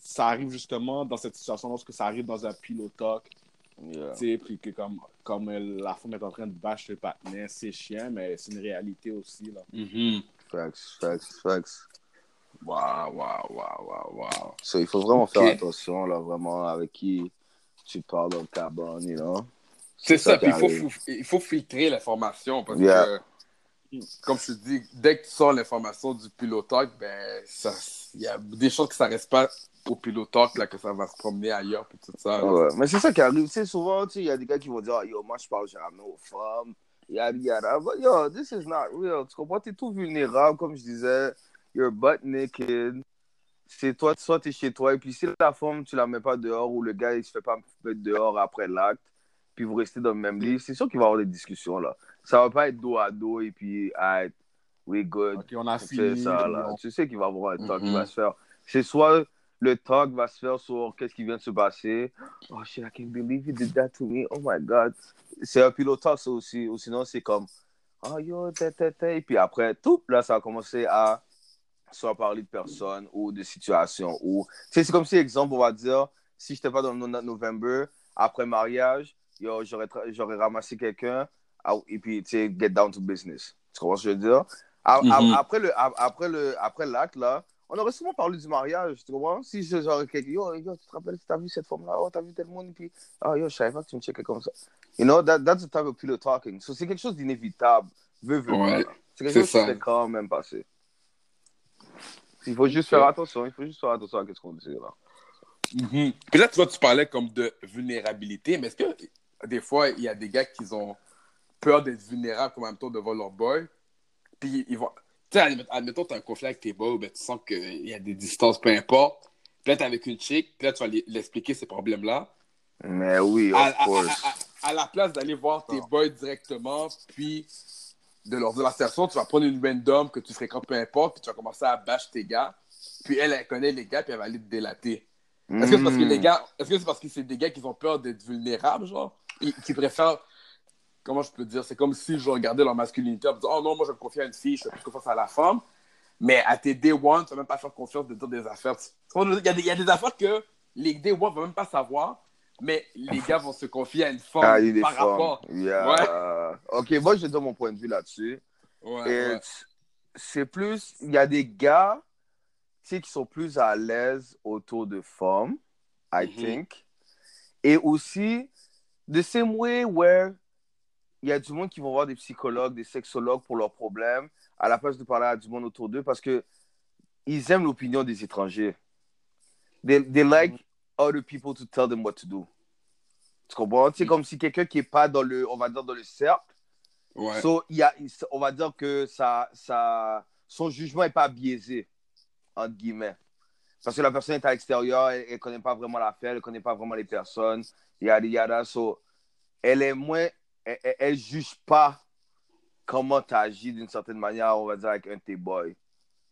ça arrive justement dans cette situation lorsque ça arrive dans un pilotoc, Yeah. tu sais, puis que comme, comme la femme est en train de bâcher le partenaire, c'est chiant, mais c'est une réalité aussi, là. Mhm. Facts, facts, facts. Waouh, waouh, waouh, waouh, waouh. So, il faut vraiment faire attention, là, vraiment, avec qui tu parles dans le carbone, you know? C'est ça, puis il faut, il faut filtrer l'information parce Yeah. que, comme je te dis, dès que tu sors l'information du pilotage, ben, il y a des choses que ça reste pas au pilotage, là, que ça va se promener ailleurs, tout ça. mais c'est ça qui arrive. Tu souvent, tu il y a des gars qui vont dire, Ah, yo, moi, je parle jamais aux femmes. Yada. But, yo, this is not real. Tu comprends? T'es tout vulnérable, comme je disais. You're butt naked. C'est toi, soit t'es chez toi, et puis si la femme, tu la mets pas dehors, ou le gars, il se fait pas mettre dehors après l'acte, puis vous restez dans le même lit, c'est sûr qu'il va y avoir des discussions, là. Ça va pas être dos à dos, et puis, ah, we good. Ok, on a C'est fini. ça, là. on- Tu sais qu'il va y avoir un talk qui va se faire. C'est soit le talk va se faire sur qu'est-ce qui vient de se passer. Oh shit, I can't believe you did that to me. Oh my god. C'est un pilotage, ça aussi. Ou sinon, c'est comme, oh yo, ta, ta, ta. Et puis après, tout, là, ça a commencé à soit parler de personnes ou de situations. Ou, c'est comme si, exemple, on va dire, si je n'étais pas dans le November, après mariage, yo, j'aurais, ramassé quelqu'un et puis, tu sais, get down to business. Tu comprends ce que je veux dire? A- a- Mhm. Après le, a- après le, après l'acte, là, on aurait souvent parlé du mariage, tu comprends? Si je- j'aurais quelqu'un, yo, yo, tu te rappelles, t'as vu cette femme-là, oh, t'as vu tel monde, et puis, oh, yo, je savais pas que tu me checkais comme ça. You know, that, that's the type of pillow talking. So, c'est quelque chose d'inévitable. Veux, veux Ouais. C'est quelque chose qui ça. s'est quand même passé. Il faut juste faire attention, il faut juste faire attention à ce qu'on dit, là. Mhm. Puis là, tu vois, tu parlais comme de vulnérabilité, mais est-ce que des fois, il y a des gars qui ont peur d'être vulnérables comme en même temps devant leur boy, puis ils vont... Tu sais, admettons, tu as un conflit avec tes boys, ben, tu sens qu'il y a des distances, peu importe. Puis là, tu avec une chick, puis là, tu vas l'expliquer ces problèmes-là. Mais oui, of à, course. À, à, la place d'aller voir tes boys directement, puis de leur dire la situation, tu vas prendre une random que tu fréquentes, peu importe, puis tu vas commencer à bâcher tes gars. Puis elle, elle connaît les gars, puis elle va aller te délater. Est-ce que c'est parce que les gars, est-ce que c'est parce que c'est des gars qui ont peur d'être vulnérables, genre, et qui préfèrent, comment je peux dire, c'est comme si je regardais leur masculinité en me disant, oh non, moi je me confie à une fille, je fais plus confiance à la femme, mais à tes day one, tu vas même pas faire confiance de dire des affaires. Il y a des, il y a des affaires que les day one vont même pas savoir, mais les gars vont se confier à une femme Ah, il par rapport. Yeah. Ok, moi, je donne mon point de vue là-dessus. Ouais, ouais. C'est plus, il y a des gars, qui sont plus à l'aise autour de femmes, I Mhm. think. Et aussi, the same way where il y a du monde qui vont voir des psychologues, des sexologues pour leurs problèmes, à la place de parler à du monde autour d'eux, parce que ils aiment l'opinion des étrangers. They, they like other people to tell them what to do. Tu comprends? C'est comme si quelqu'un qui est pas dans le, on va dire, dans le cercle, Ouais. So, y a, on va dire que ça, ça, son jugement n'est pas biaisé, entre guillemets. Parce que la personne est à l'extérieur, elle ne connaît pas vraiment l'affaire, elle ne connaît pas vraiment les personnes, yada yada. So, elle est moins, elle, elle juge pas comment tu agis d'une certaine manière, on va dire, avec un de tes boys.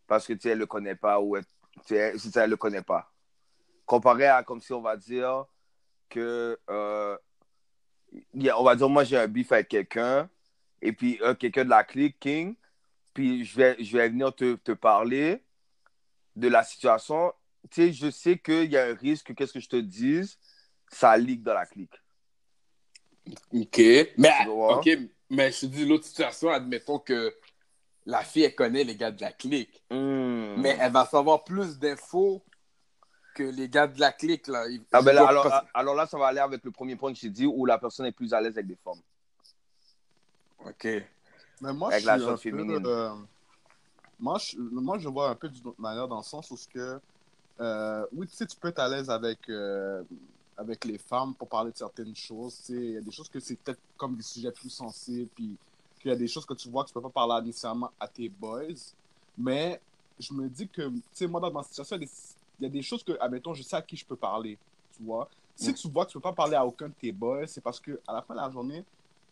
Parce que tu sais, ne le connaît pas ou tu ne le connaît pas. Comparé à comme si on va dire que, euh, on va dire, moi j'ai un beef avec quelqu'un, et puis euh, quelqu'un de la clique, King, puis je vais, je vais venir te, te parler de la situation. Tu sais, je sais qu'il y a un risque que qu'est-ce que je te dise, ça leak dans la clique. OK. Mais? OK, mais je te dis l'autre situation, admettons que la fille, elle connaît les gars de la clique. Hmm. Mais elle va savoir plus d'infos que les gars de la clique. Là. Ils- Ah, ben là, alors, pas- alors là, ça va aller avec le premier point que j'ai dit, où la personne est plus à l'aise avec des femmes. OK. Mais moi, Avec je la suis un chose peu, féminine. euh, moi, je, moi, je vois un peu d'une autre manière dans le sens où ce que, euh, oui, tu sais, tu peux être à l'aise avec, euh, avec les femmes pour parler de certaines choses. Il y a des choses que c'est peut-être comme des sujets plus sensibles, puis qu'il y a des choses que tu vois que tu peux pas parler nécessairement à tes boys. Mais je me dis que, tu sais, moi, dans ma situation, il y a des- il y a des choses que, admettons, je sais à qui je peux parler, tu vois. Si Mm. tu vois que tu peux pas parler à aucun de tes boys, c'est parce que à la fin de la journée,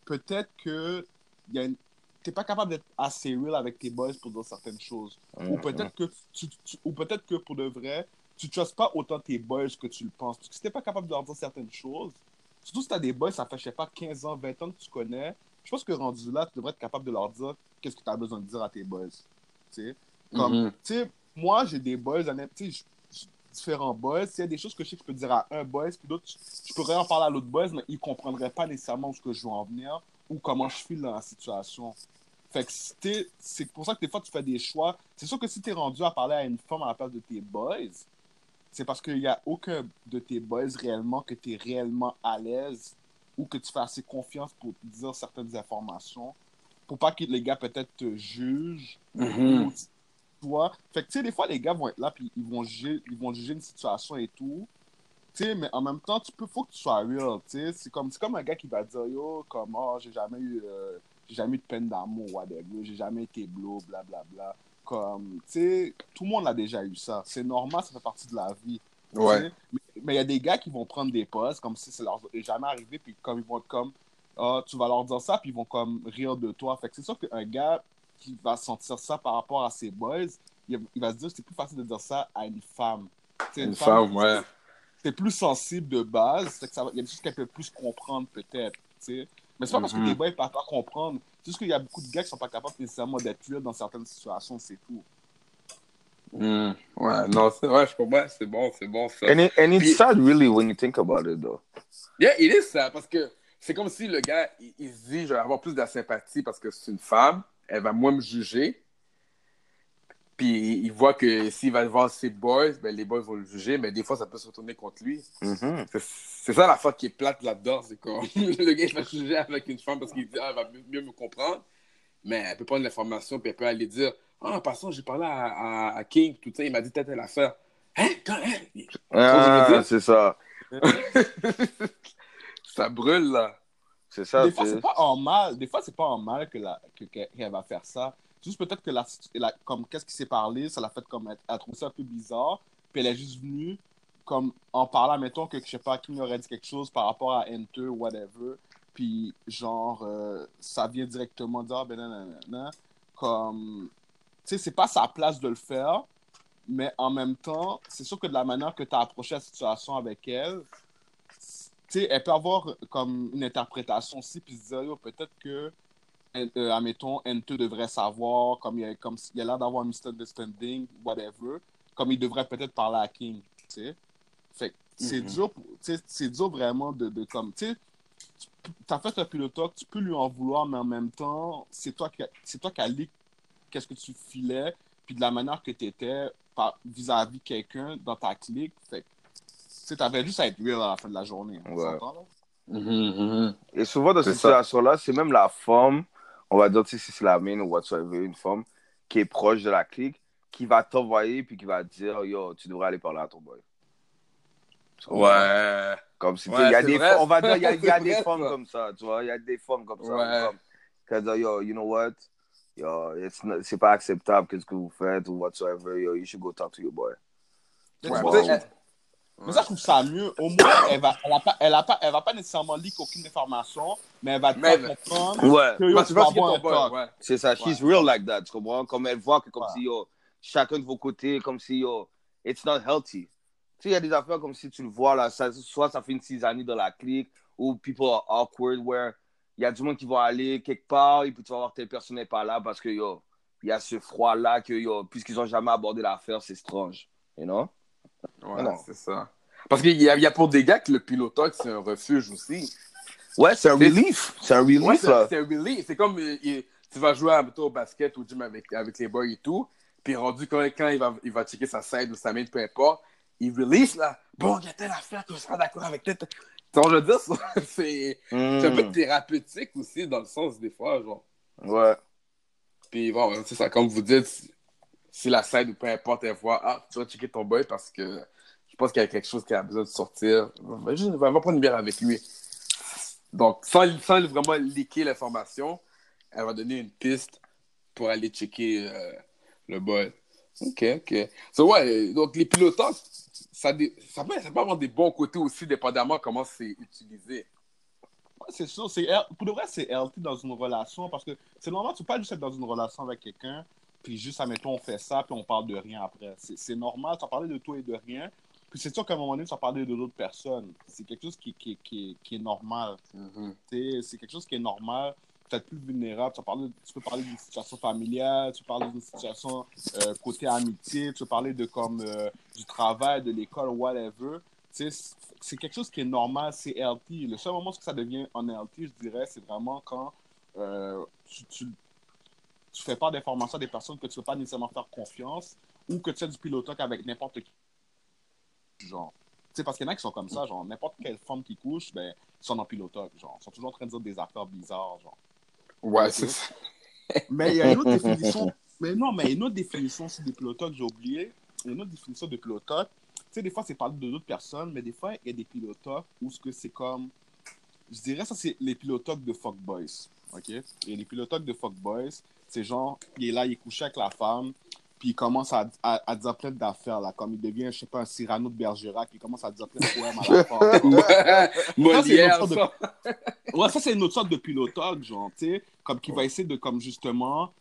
peut-être que y a une t'es pas capable d'être assez real avec tes boys pour dire certaines choses. Ou peut-être que tu, tu- ou peut-être que pour de vrai, tu trustes pas autant tes boys que tu le penses. Parce que si t'es pas capable de leur dire certaines choses, surtout si t'as des boys, ça fait, je sais pas, 15 ans, 20 ans que tu connais, je pense que rendu là, tu devrais être capable de leur dire qu'est-ce que tu as besoin de dire à tes boys. Tu sais? Comme, Mhm. tu sais, moi, j'ai des boys, tu sais, différents boys. Il y a des choses que je sais que je peux dire à un boys, puis d'autres, je pourrais en parler à l'autre boys, mais ils ne comprendraient pas nécessairement où ce que je veux en venir ou comment je file dans la situation. Fait que si c'est pour ça que des fois, tu fais des choix. C'est sûr que si tu es rendu à parler à une femme à la place de tes boys, c'est parce qu'il n'y a aucun de tes boys réellement que tu es réellement à l'aise ou que tu fais assez confiance pour dire certaines informations pour pas que les gars peut-être te jugent Mhm. ou, tu vois. Fait que, tu sais, des fois, les gars vont être là, puis ils vont juger, ils vont juger une situation et tout. Tu sais, mais en même temps, tu peux, faut que tu sois real, tu sais. C'est comme, comme un gars qui va dire, yo, comme, oh, j'ai jamais eu, euh, j'ai jamais eu de peine d'amour, whatever, j'ai jamais été bleu, blablabla. Comme, tu sais, tout le monde a déjà eu ça. C'est normal, ça fait partie de la vie. Ouais. Mais il y a des gars qui vont prendre des postes comme si ça leur est jamais arrivé, puis comme ils vont être comme, ah, tu vas leur dire ça, puis ils vont comme rire de toi. Fait que c'est sûr qu'un gars qui va sentir ça par rapport à ses boys, il, va se dire que c'est plus facile de dire ça à une femme. Une femme, ouais. C'est plus sensible de base, c'est que ça il y a des choses qu'elle peut plus comprendre peut-être. tu sais. Mais c'est pas parce que Mhm. tes boys ne peuvent pas comprendre, juste qu'il y a beaucoup de gars qui sont pas capables nécessairement d'être real dans certaines situations, c'est tout. Mhm. Ouais, non, c'est ouais, je comprends. C'est bon, c'est bon, ça. And, it, and it's Puis- sad, really, when you think about it, though. Yeah, il est ça, parce que c'est comme si le gars, il, il se dit, je vais avoir plus de la sympathie parce que c'est une femme, elle va moins me juger. Puis il voit que s'il va voir ses boys, ben, les boys vont le juger, mais des fois, ça peut se retourner contre lui. Mhm. C'est c'est ça la fois qui est plate là-dedans, c'est comme le gars il va juger avec une femme parce qu'il dit, ah, elle va mieux, me comprendre, mais elle peut prendre l'information, puis elle peut aller dire, ah, en passant, j'ai parlé à, à- à King, tout ça, il m'a dit telle telle affaire. Hein, quand, hein? Ah, c'est ça. ça brûle, là. C'est ça. des fois, c'est- pas en mal. Des fois, c'est pas en mal que la, que, que- qu'elle va faire ça. Juste peut-être que la, la- comme qu'est-ce qui s'est parlé, ça l'a fait comme elle, a trouvé ça un peu bizarre. Puis elle est juste venue comme en parlant, mettons que je sais pas qui aurait dit quelque chose par rapport à Enter ou whatever. Puis genre euh, ça vient directement dire ah, ben non. comme tu sais c'est pas sa place de le faire. Mais en même temps, c'est sûr que de la manière que tu as approché la situation avec elle, tu sais, elle peut avoir comme une interprétation aussi, puis se dire, peut-être que, euh, admettons, N2 devrait savoir, comme il a, comme il y a l'air d'avoir un misunderstanding, whatever, comme il devrait peut-être parler à King, tu sais. Fait que c'est Mhm. dur, pour- tu sais, c'est dur vraiment de, de comme, tu sais, tu as fait un pilotoc, tu peux lui en vouloir, mais en même temps, c'est toi qui, c'est toi qui qu'est-ce que tu filais, puis de la manière que tu étais vis-à-vis quelqu'un dans ta clique, fait que, tu sais, t'avais juste à être real à la fin de la journée. Ouais. là? Mhm, mhm. Et souvent, dans ça. situation-là, c'est même la femme, on va dire, tu sais, si c'est la main ou whatsoever, une femme qui est proche de la clique, qui va t'envoyer puis qui va te dire, yo, tu devrais aller parler à ton boy. Ouais. Comme si, tu Ouais, y a des on va dire, il y a, y des vrai, femmes ça. comme ça, tu vois, il y a des femmes comme ça. Ouais. Comme, qui vont dire, yo, you know what? Yo, it's not- c'est pas acceptable qu'est-ce que vous faites ou whatsoever, yo, you should go talk to your boy. Ouais, Wow. vois, tu sais, Mais ça, je trouve ça mieux. Au moins, elle va, elle a pas, elle a pas, elle va pas nécessairement leak aucune information, mais elle va te Mais- comprendre Ouais. que yo, tu vas avoir un ouais. C'est ça, she's real like that, tu comprends? Comme elle voit que comme Ouais. si, yo, chacun de vos côtés, comme si, yo, it's not healthy. Tu sais, il y a des affaires comme si tu le vois, là, ça, soit ça fait une cisanie dans la clique, ou people are awkward, where il y a du monde qui va aller quelque part, et puis tu vas voir telle personne n'est pas là, parce que, yo, il y a ce froid-là, que, yo, puisqu'ils ont jamais abordé l'affaire, c'est strange, you know? Ouais, c'est ça. Parce qu'il y, a- y a pour des gars que le pilotoc, c'est un refuge aussi. Ouais, c'est un relief, c'est un relief, Ouais, c'est là. c'est un relief. C'est comme euh, il- tu vas jouer mettons, au basket ou au gym avec, avec les boys et tout. Puis rendu quand, quand il, va, il va checker sa side ou sa main, peu importe, il release là. Bon, il y a telle affaire que je serai d'accord avec telle. Tu je veux dire, ça, c'est c'est un peu Mm. thérapeutique aussi dans le sens des fois. Genre. Ouais. Puis bon, c'est ça, comme vous dites, si- la side ou peu importe, elle voit, ah, tu vas checker ton boy parce que je pense qu'il y a quelque chose qui a besoin de sortir. Va, juste- va, prendre une bière avec lui. Donc, sans, sans vraiment liquer l'information, elle va donner une piste pour aller checker euh, le boy. Ok, ok. So, ouais, donc les pilotants, ça, ça, peut, ça peut avoir des bons côtés aussi, dépendamment comment c'est utilisé. C'est sûr. C'est, pour de vrai, c'est healthy dans une relation parce que c'est normal, tu peux pas juste être dans une relation avec quelqu'un, puis juste, admettons, on fait ça, puis on parle de rien après. C'est, normal, tu as parlé de toi et de rien. Puis c'est sûr qu'à un moment donné, tu as parlé de d'autres personnes. C'est quelque chose qui, qui, qui, qui est normal. Sais, C'est quelque chose qui est normal. Peut-être plus vulnérable. Tu, peux parler d'une situation familiale, tu parles d'une situation euh, côté amitié, tu peux parler de comme euh, du travail, de l'école, whatever. C'est quelque chose qui est normal, c'est healthy. Le seul moment où ça devient unhealthy, je dirais, c'est vraiment quand euh, tu, tu, tu fais pas d'informations à des personnes que tu ne peux pas nécessairement faire confiance ou que tu fais du pilotoc avec n'importe qui. Genre. Tu sais, parce qu'il y en a qui sont comme ça, genre, n'importe quelle femme qui couche, ben, ils sont en pilotoc, genre. Ils sont toujours en train de dire des affaires bizarres, genre. Ouais, c'est ça. Mais il y a une autre définition. Mais non, mais une autre définition aussi des pilotocs, j'ai oublié. Il y a une autre définition de pilotoc. Tu sais, des fois, c'est parler de d'autres personnes, mais des fois, il y a des pilotocs où ce que c'est comme. Je dirais, ça, c'est les pilotocs de fuckboys. OK? Et les pilotocs de fuckboys, c'est genre, il est là, il est couché avec la femme, puis il commence à, à, à dire plein d'affaires, là. Comme il devient, je sais pas, un Cyrano de Bergerac, il commence à dire plein de poèmes à la femme. Ouais, Molière, Ça, c'est ça. Ouais, ça, c'est une autre sorte de pilotogue, genre, tu sais, comme qui va essayer de, comme, justement,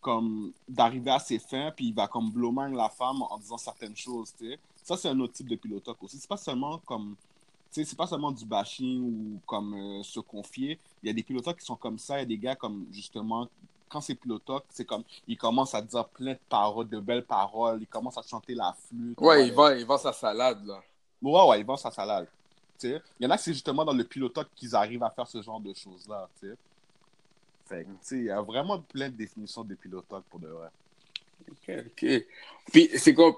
comme, d'arriver à ses fins, puis il va, comme, blowman la femme en disant certaines choses, tu sais. Ça, c'est un autre type de pilotogue aussi. C'est pas seulement, comme, tu sais, c'est pas seulement du bashing ou, comme, euh, se confier. Il y a des pilotogues qui sont comme ça, il y a des gars, comme, justement, quand c'est pilotogue, c'est comme, ils commencent à dire plein de paroles, de belles paroles, ils commencent à chanter la flûte. Ouais, il vend, il vend sa salade, là. Ouais, ouais, ils vendent sa salade. Il y en a c'est justement dans le pilotoc qu'ils arrivent à faire ce genre de choses-là. tu sais. Fait que, tu sais, il y a vraiment plein de définitions de pilotoc pour de vrai. Ok, ok. Puis, c'est comme,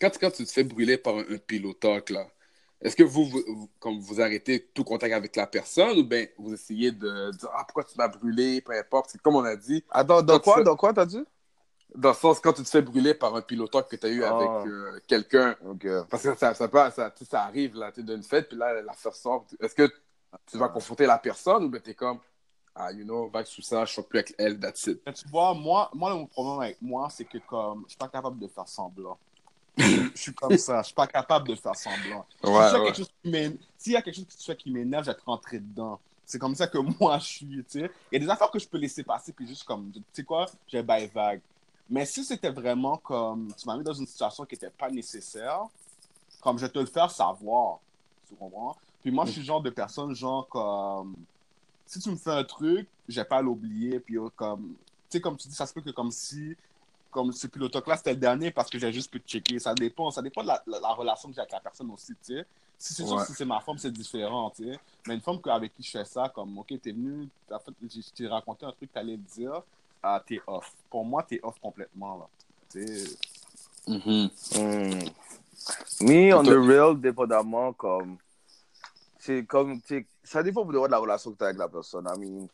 quand, quand tu te fais brûler par un, un pilotoc, là, est-ce que vous, vous, vous- comme vous arrêtez tout contact avec la personne ou bien vous essayez de dire, ah, pourquoi tu m'as brûlé, peu importe. C'est comme on a dit, Attends, dans Donc, quoi, dans quoi t'as dit? Dans le sens, quand tu te fais brûler par un pilotage que tu as eu Ah. avec euh, quelqu'un, parce que ça, ça, peut- ça, tu ça arrive, là, tu es d'une fête, puis là, l'affaire sort. Est-ce que tu vas confronter la personne ou ben t'es comme, ah, you know, vague sous ça, je suis plus avec elle, that's it. Tu vois, moi, moi, mon problème avec moi, c'est que comme je suis pas capable de faire semblant. Je suis comme ça, je suis pas capable de faire semblant. Si Ouais, qui S'il y a quelque chose que tu fais qui m'énerve, je vais te rentrer dedans. C'est comme ça que moi je suis, tu sais. Il y a des affaires que je peux laisser passer, puis juste comme, tu sais quoi, j'ai bail vague. Mais si c'était vraiment comme, tu m'as mis dans une situation qui n'était pas nécessaire, comme je vais te le faire savoir, tu comprends? Puis moi, je suis le genre de personne, genre comme, si tu me fais un truc, je vais pas l'oublier, puis euh, comme, tu sais, comme tu dis, ça se peut que comme si, comme ce pilote-là, c'était le dernier parce que j'ai juste pu checker. Ça dépend, ça dépend de la, la- la relation que j'ai avec la personne aussi, tu sais. Si c'est sûr Ouais. que si c'est ma femme, c'est différent, tu sais. Mais une femme avec qui je fais ça, comme, ok, t'es venu, t'as fait, je t'ai raconté un truc t'allais me dire, ah, t'es off. Pour moi, t'es off complètement, là. Tu sais. Mhm. Hmm. Me, on the real, dépendamment, comme. C'est comme. Ça dépend de la relation que tu as avec la personne. I mean,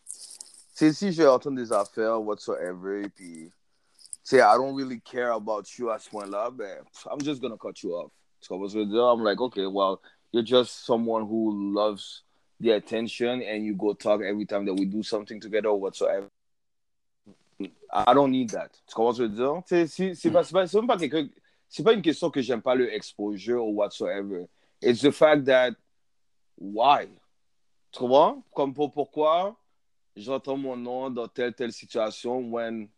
si je vais entendre des affaires, whatsoever, et puis. Sais, I don't really care about you ce point-là, ben, pff, I'm just gonna cut you off. Tu comprends ce que je? I'm like, okay, well, you're just someone who loves the attention and you go talk every time that we do something together or whatsoever. I don't need that. Tu comprends ce que je veux dire? Sais, si- c'est pas, c'est pas, c'est même pas quelqu'un c'est pas une question que j'aime pas le exposure ou whatsoever. It's the fact that why? Tu comprends? Comme pour pourquoi j'entends mon nom dans telle telle situation when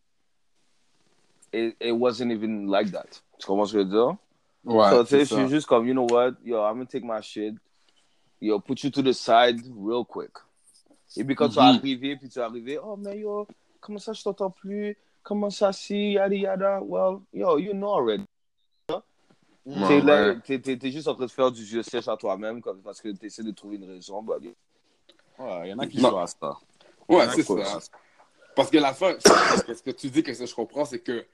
it, it wasn't even like that. Tu comprends ce que je veux dire? Ouais, so, tu sais, je suis juste comme, you know what? Yo, I'm gonna take my shit. Yo, put you to the side real quick. Et puis quand tu vas Mhm. arriver, puis tu vas arriver, oh, mais yo, comment ça je t'entends plus? Comment ça si, yada yada? Well, yo, you know already. Ouais, T'es là, ouais. t'es, t'es- t'es juste en train de faire du jeu sèche à toi-même comme, parce que tu essaies de trouver une raison. Bah, Ouais, il y en a qui Non. jouent à ça. Ouais, c'est ça. Parce que la fin, ce que tu dis, que ce que je comprends, c'est que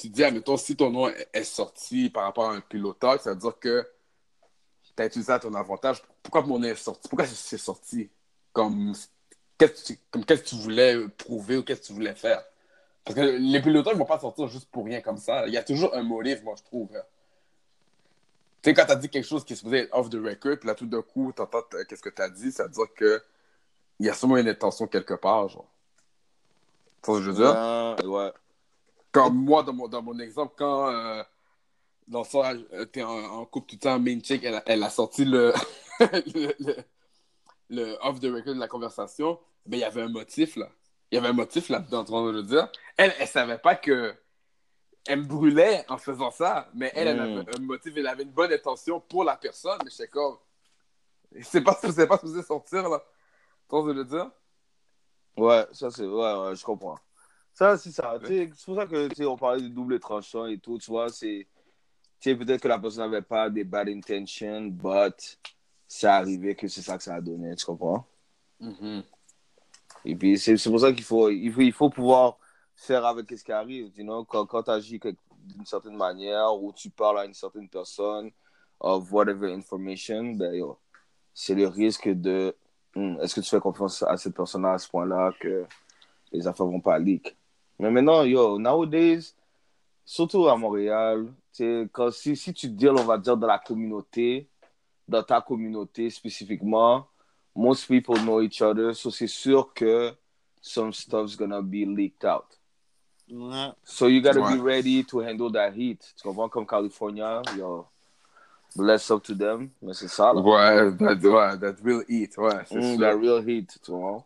tu dis, admettons, si ton nom est sorti par rapport à un pilotage, ça veut dire que tu as utilisé à ton avantage. Pourquoi mon nom est sorti? Pourquoi c'est sorti? Comme qu'est-ce que tu- voulais prouver ou qu'est-ce que tu voulais faire? Parce que les pilotages ne vont pas sortir juste pour rien comme ça. Il y a toujours un motif, moi, je trouve. Tu sais, quand tu as dit quelque chose qui se faisait off the record, puis là, tout d'un coup, tu entends qu'est-ce que tu as dit, ça veut dire que il y a sûrement une intention quelque part, genre. Tu vois ce que je veux dire? Ouais. Comme moi, dans mon, dans mon exemple, quand euh, dans ça, euh, t'es en, en couple tout le temps, main chick, elle, a- elle a sorti le, le, le- le off the record de la conversation, ben il y avait un motif là. Il y avait un motif là-dedans, tu vois je veux dire? Elle, elle savait pas que elle me brûlait en faisant ça, mais elle, elle Mm. avait un motif, elle avait une bonne intention pour la personne, mais j'étais comme. C'est pas, c'est pas supposé sortir là. Tu vois je veux dire? Ouais, ça c'est. Ouais, ouais, je comprends. Ça, c'est ça. C'est pour ça que on parlait de double tranchant et tout. Tu vois, c'est. Tu sais, peut-être que la personne n'avait pas des bad intentions, but ça arrivait que c'est ça que ça a donné. Tu comprends? Mhm. Et puis, c'est c'est pour ça qu'il faut, il faut, il faut pouvoir faire avec ce qui arrive. You know? Quand, quand tu agis d'une certaine manière ou tu parles à une certaine personne of whatever information, ben, yo, c'est le risque de hmm, est-ce que tu fais confiance à cette personne-là à ce point-là que les affaires vont pas leak? Mais maintenant, yo, nowadays, surtout à Montréal, tu sais, quand, si, si tu deals, on va dire, dans la communauté, dans ta communauté spécifiquement, most people know each other, so c'est sûr que some stuff's gonna be leaked out. Ouais. So you gotta Ouais. be ready to handle that heat. Tu comprends? Comme California, yo, bless up to them, mais c'est ça, là. Ouais, that, ouais, that will eat, ouais, c'est Mm, real heat, tu vois?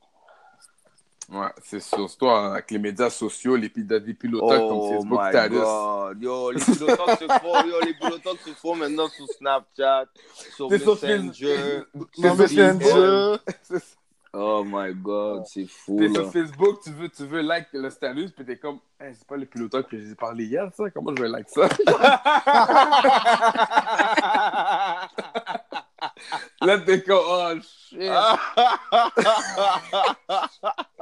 Ouais, c'est toi, avec les médias sociaux, les, pi- des pilotes comme Oh Facebook, my god, yo, les pilotes se font, yo, les pilotes se font maintenant sur Snapchat, sur Messenger. Sur Messenger. Oh my god, c'est fou, T'es sur Facebook, tu veux, tu veux like le status, puis t'es comme, Hey, c'est pas le pilote que j'ai parlé hier, ça? Comment je vais like ça? Là, t'es comme, oh shit.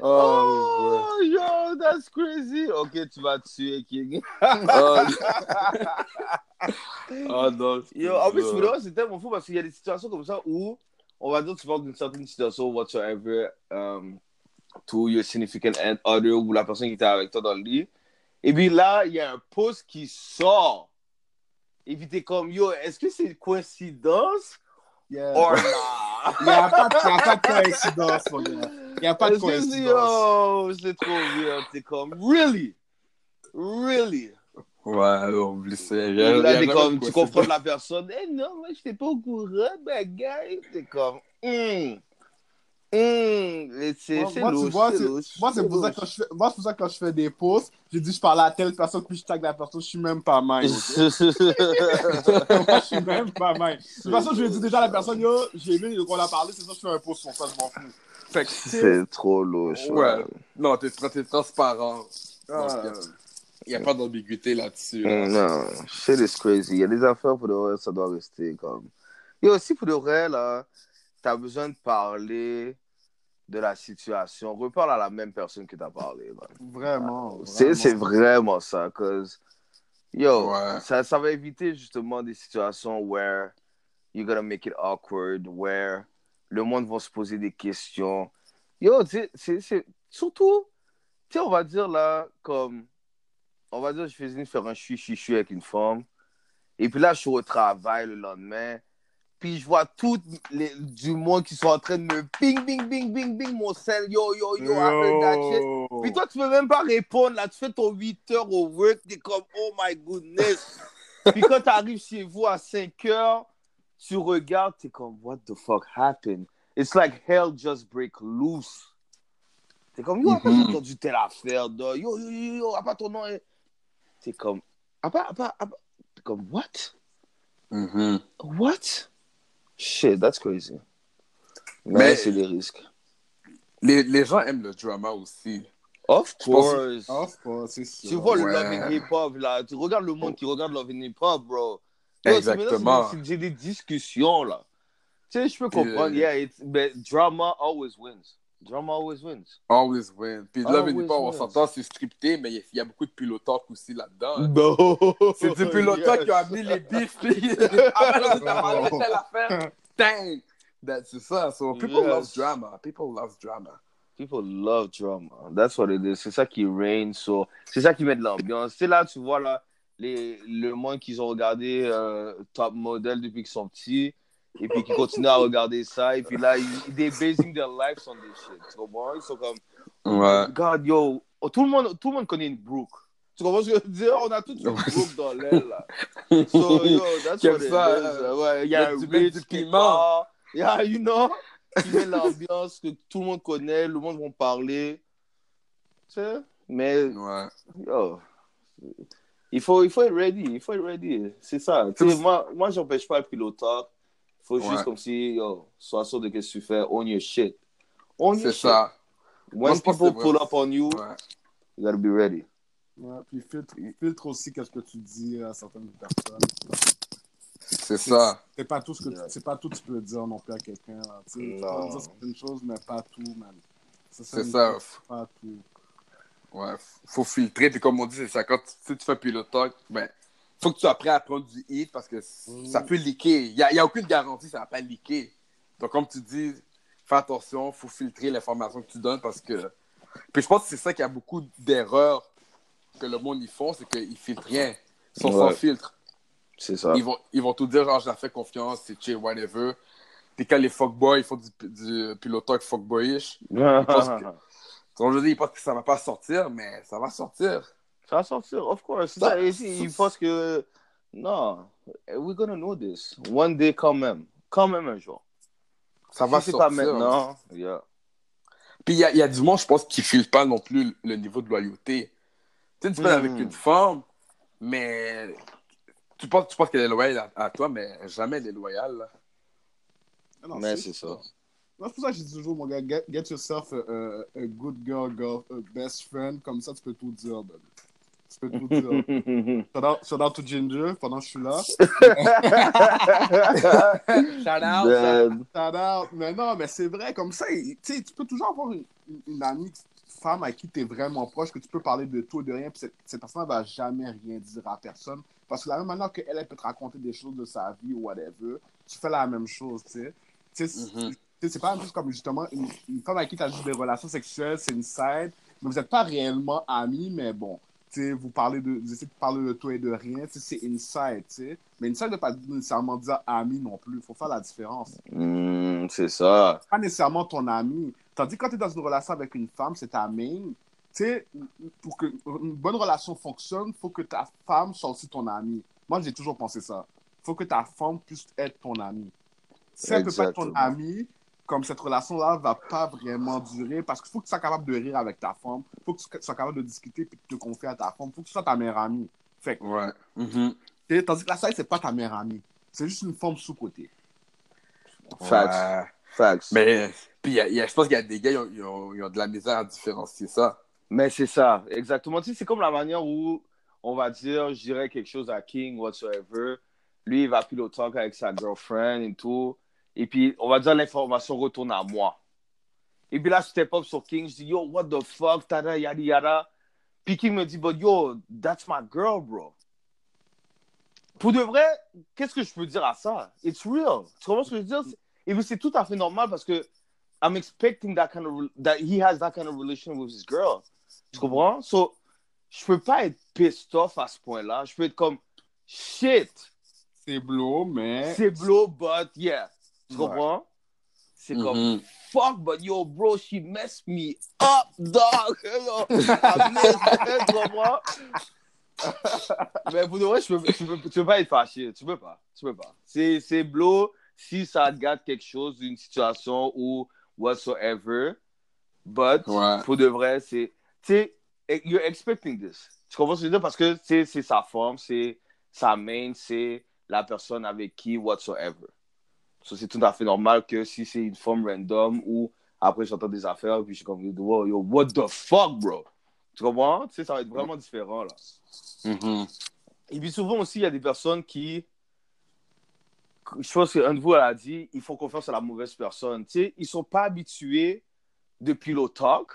oh, Oh, yo, that's crazy. Ok, tu vas tuer King. oh. oh non. Yo, en plus, c'est tellement fou parce qu'il y a des situations comme ça où, on va dire, tu parles d'une certaine situation, whatsoever, um, to your significant other ou la personne qui était avec toi dans le lit. Et puis là, il y a un post qui sort. Et puis t'es comme, yo, est-ce que c'est une coïncidence Yeah. or Il n'y a pas de coïncidence, mon gars. Il n'y a pas de c'est- coïncidence. Yo, c'est trop weird. T'es comme, really? Really? Ouais, il y là, t'es comme, tu confrontes la personne. Eh non, moi, j'étais pas au courant, bagaille. T'es comme, hum. Hum. C'est Moi, c'est moi, c'est c'est- louche, moi, c'est pour ça que quand je fais, moi, c'est pour ça que quand je fais des posts, j'ai dit je parle à telle personne, puis je tag la personne, je suis même pas mal. moi, je suis même pas mal. De toute façon, je lui ai dit déjà à la personne, yo, j'ai vu qu'on a parlé, c'est ça, je fais un post sur ça, je m'en fous. Fait que, C'est trop louche. Ouais. Non, t'es t'es transparent. ah, Il n'y a pas d'ambiguïté là-dessus. là. Mm, Non, shit is crazy. Il y a des affaires pour de vrai, ça doit rester comme. Et aussi pour de vrai, là, t'as besoin de parler de la situation. Reparle à la même personne que t'as parlé. vraiment. C'est vraiment. c'est vraiment ça. Cause, yo, Ouais. ça, ça va éviter justement des situations where you're gonna make it awkward, where le monde va se poser des questions. Yo, c'est- surtout, tu sais, on va dire là, comme, on va dire, je faisais faire un chui-chui avec une femme, et puis là, je suis au travail le lendemain, puis je vois tout les, du monde qui sont en train de me ping, ping, ping, ping, ping, mon sel, yo, yo, yo, heard that shit. Yo. Puis toi, tu peux même pas répondre, là. Tu fais ton 8 heures au work, t'es comme, oh my goodness. Puis quand t'arrives chez vous à 5 heures, tu regardes, t'es comme, what the fuck happened? It's like hell just break loose. T'es comme, yo, après, j'ai Mhm. entendu telle affaire, yo, yo, yo, yo, à part ton nom. est- T'es comme, à part, à part, à part- T'es comme, what? Mhm. What? Shit, that's crazy. Mais, Mais- c'est les risques. Les, les gens aiment le drama aussi. Of course. Of course, c'est sûr. Tu vois le Ouais. Love and Hip Hop, là. Tu regardes le monde qui regarde Love and Hip Hop, bro. Yo, Exactement. J'ai des discussions, là. Tu sais, je peux comprendre. euh, Yeah, it's, but drama always wins. Drama always wins. Always win. Puis Always Hip Hop, on wins. s'entend, c'est scripté, mais il y y, a beaucoup de pilot talk aussi là-dedans. No. C'est du pilot talk Yes. qui a amené les bifs. Puis après, on telle affaire. Dang! C'est ça. So, people Yes. love drama. People love drama. People love drama. That's what it is. C'est ça qui reign. So, c'est ça qui met de l'ambiance. C'est là, tu vois, là, les, le monde qu'ils ont regardé euh, Top Model depuis qu'ils sont petits. Et puis qui continuent à regarder ça. Et puis là, ils, they basing their lives on this shit. Tu comprends? Ils sont comme, Ouais. God, yo, oh, tout, le monde, tout le monde connaît une Brooke. Tu comprends ce que je veux dire? On a tous une Brooke dans l'aile, là. So, yo, that's Comme what it ça, is. euh, Ouais, il y a un piment. part. Yeah, you know? Qui met l'ambiance que tout le monde connaît, le monde va parler. Tu sais? Mais, Ouais. yo, il faut, il faut être ready. Il faut être ready. C'est ça. Tu sais, moi, moi j'empêche pas le pilotage. Il faut Ouais. juste comme si, yo, sois sûr de ce que tu fais. Own your shit. Own your C'est shit. ça. Moi, When people que c'est pull up on you, Ouais. you gotta be ready. Ouais, puis filtre, filtre aussi qu'est-ce que tu dis à certaines personnes. C'est ça. C'est pas tout ce que c'est pas tout que tu peux dire non plus à quelqu'un. là, Tu sais, tu Non. peux dire certaines choses, mais pas tout, man. C'est ça. chose, Pas tout. Ouais, faut filtrer. Puis comme on dit, c'est ça. Quand tu, si tu fais pilot talk, ben, faut que tu sois prêt à prendre du hit parce que Mm. ça peut leaker. Il n'y a, y a aucune garantie que ça va pas leaker. Donc, comme tu dis, fais attention, faut filtrer l'information que tu donnes parce que. Puis je pense que c'est ça qu'il y a beaucoup d'erreurs que le monde y font, c'est qu'ils filtrent rien. Ils sont Ouais. sans filtre. C'est ça. Ils vont, ils vont tout dire, genre, je la fais confiance, c'est chill, whatever. Puis quand les fuckboys, ils font du, du pilot talk fuckboyish, pense que- comme je dis, ils pensent que ça va pas sortir, mais ça va sortir. Ça va sortir, of course. C'est Ça- ça, et si- ils pensent que. Non, we're gonna know this. One day, quand même. Quand même un jour. Ça va si sortir. pas maintenant, yeah. Puis il y a, il y a du monde, je pense, qui ne filtre pas non plus le niveau de loyauté. Tu sais, tu peux Mm. avec une femme, mais tu penses, tu penses qu'elle est loyale à, à toi, mais jamais elle est loyale. là. Ah non, Mais c'est ça. Non, C'est pour ça que je dis toujours, mon gars, get, get yourself a, a- a good girl, girl, a best friend, comme ça tu peux tout dire, ben. Tu peux tout dire. shout, out, shout out to Ginger pendant que je suis là. Shout Dead. Shout out. Mais non, mais c'est vrai, comme ça, tu peux toujours avoir une, une- une amie femme à qui tu es vraiment proche, que tu peux parler de tout et de rien, puis cette, cette personne ne va jamais rien dire à personne. Parce que de la même manière qu'elle, elle peut te raconter des choses de sa vie ou whatever, tu fais la même chose, tu sais. Tu sais, tu sais, c'est pas chose comme justement une, une femme avec qui tu as juste des relations sexuelles, c'est une side, mais vous n'êtes pas réellement amis, mais bon, tu sais, vous parlez de, vous essayez de parler de tout et de rien, c'est inside, tu sais. Mais inside ne veut pas nécessairement dire ami non plus. Il faut faire la différence. Hmm, c'est ça. Pas nécessairement ton ami. Tandis que quand tu es dans une relation avec une femme, c'est ta main. Tu sais, pour que une bonne relation fonctionne, il faut que ta femme soit aussi ton ami. Moi, j'ai toujours pensé ça. Il faut que ta femme puisse être ton ami. Si elle ne peut pas être ton Exactement. Comme cette relation-là va pas vraiment durer, parce qu'il faut que tu sois capable de rire avec ta femme, il faut que tu sois capable de discuter et de te confier à ta femme, il faut que tu sois ta meilleure amie. Fait que, Ouais. Tu sais, tandis que la side, c'est pas ta meilleure amie. C'est juste une forme sous-côté. Facts. Ouais. Facts. Mais, Mais, puis, il y a- y a- je pense qu'il y a des gars, ils ont, ils ont- ils ont de la misère à différencier ça. c'est ça, exactement. Tu sais, c'est comme la manière où on va dire, je dirais quelque chose à King, whatsoever. Lui, il va pillow talk avec sa girlfriend et tout. Et puis, on va dire, l'information retourne à moi. Et puis là, je step up sur King, je dis, yo, what the fuck, tada, yada, yada. Puis King me dit, but yo, that's my girl, bro. Pour de vrai, qu'est-ce que je peux dire à ça? It's real. Tu comprends ce que je veux dire? Et puis, c'est tout à fait normal parce que I'm expecting that kind of, that he has that kind of relation with his girl. Tu comprends? So, je peux pas être pissed off à ce point-là. Je peux être comme, shit, C'est blow, mais. c'est blow, but yeah. Tu comprends? C'est comme, Mhm. fuck, but yo, bro, she messed me up, dog. Yo, tu comprends? Mais pour de vrai, tu peux, tu, peux, tu peux pas être fâché. Tu peux pas. Tu peux pas. C'est, c'est blow si ça gâte quelque chose d'une situation ou whatsoever. But, Ouais. pour de vrai, c'est. Tu sais, you're expecting this. Tu comprends ce que je veux dire? Parce que c'est, c'est sa forme, c'est sa main, c'est la personne avec qui whatsoever. So, c'est tout à fait normal que si c'est une forme random ou après j'entends des affaires puis je suis comme wow, yo, what the fuck, bro? Tu comprends? Tu sais, ça va être vraiment différent là. Mhm. Et puis souvent aussi, il y a des personnes qui. Je pense qu'un de vous elle a dit, ils font confiance à la mauvaise personne. Tu sais, ils sont pas habitués de pillow talk.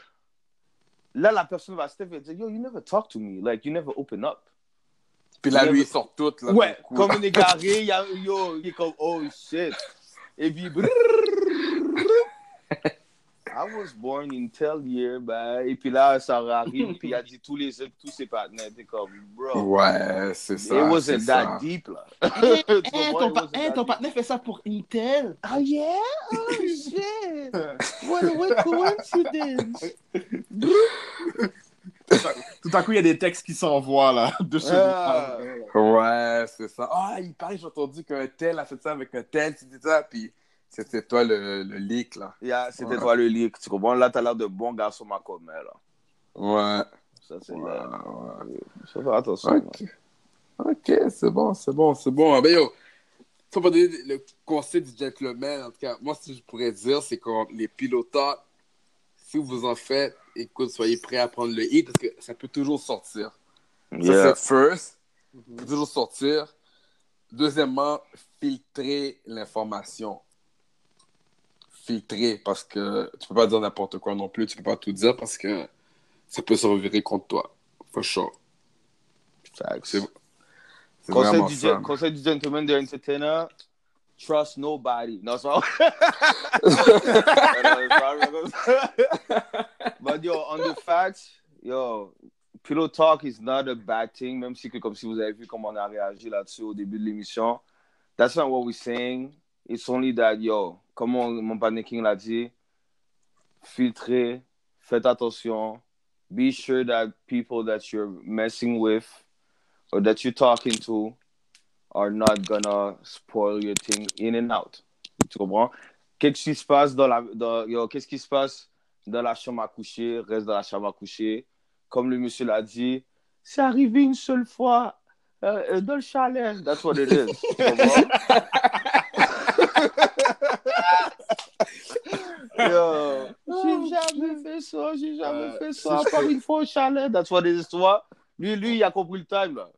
Là, la personne va step et dire, yo, you never talk to me. Like, you never open up. Puis là, lui, il sort tout. Là, Ouais, comme un égaré, il y a, yo, il est comme, oh shit. Et puis, brrr, I was born in tel year, ben, et puis là, ça arrive, puis il a dit tous les tous ses partenaires, t'es comme, bro. Ouais, c'est ça. It wasn't that ça. deep, là. Hey, hey, ton, pa- hey, partenaire fait ça pour Intel? Oh yeah? Oh shit! What a what coincidence! Tout à coup, il y a des textes qui s'envoient là. De chez Ah. Ouais, c'est ça. Ah, il paraît, j'ai entendu qu'un tel a fait ça avec un tel, c'était ça, puis c'était toi le, le leak, là. Yeah, c'était Ouais. toi le leak, tu comprends? Là, t'as l'air de bon garçon, ma commère, là. Ouais. Ça, c'est Ouais, là. ouais. Faut faire attention. Ok, Ok, c'est bon, c'est bon, c'est bon. Ben yo, ça va donner le conseil du gentleman, en tout cas, moi, ce que je pourrais dire, c'est que les pilotes, si vous en faites, écoute, soyez prêts à prendre le hit, parce que ça peut toujours sortir. Ça, Yeah. c'est first. Ça peut toujours sortir. Deuxièmement, filtrer l'information. Filtrer, parce que tu peux pas dire n'importe quoi non plus. Tu peux pas tout dire parce que ça peut se revirer contre toi. For sure. C'est c'est Conseil du, ça. conseil du gentleman de entertainer, trust nobody. C'est pas But yo, on the facts, yo, pillow talk is not a bad thing, même si que comme si vous avez vu comment on a réagi là-dessus au début de l'émission. That's not what we're saying. It's only that, yo, comme on- mon partner King l'a dit, filtrez, faites attention, be sure that people that you're messing with or that you're talking to are not gonna spoil your thing in and out. Tu comprends? Qu'est-ce qui se passe dans la, dans, yo, qu'est-ce qui se passe dans la chambre à coucher, reste dans la chambre à coucher? Comme le monsieur l'a dit, c'est arrivé une seule fois euh, euh, dans le chalet. That's what it is. Tu comprends? Yo, j'ai jamais fait ça, j'ai jamais Euh, fait ça, peux- une fois au chalet. That's what it is, tu vois? Lui, lui, il a compris le time, là.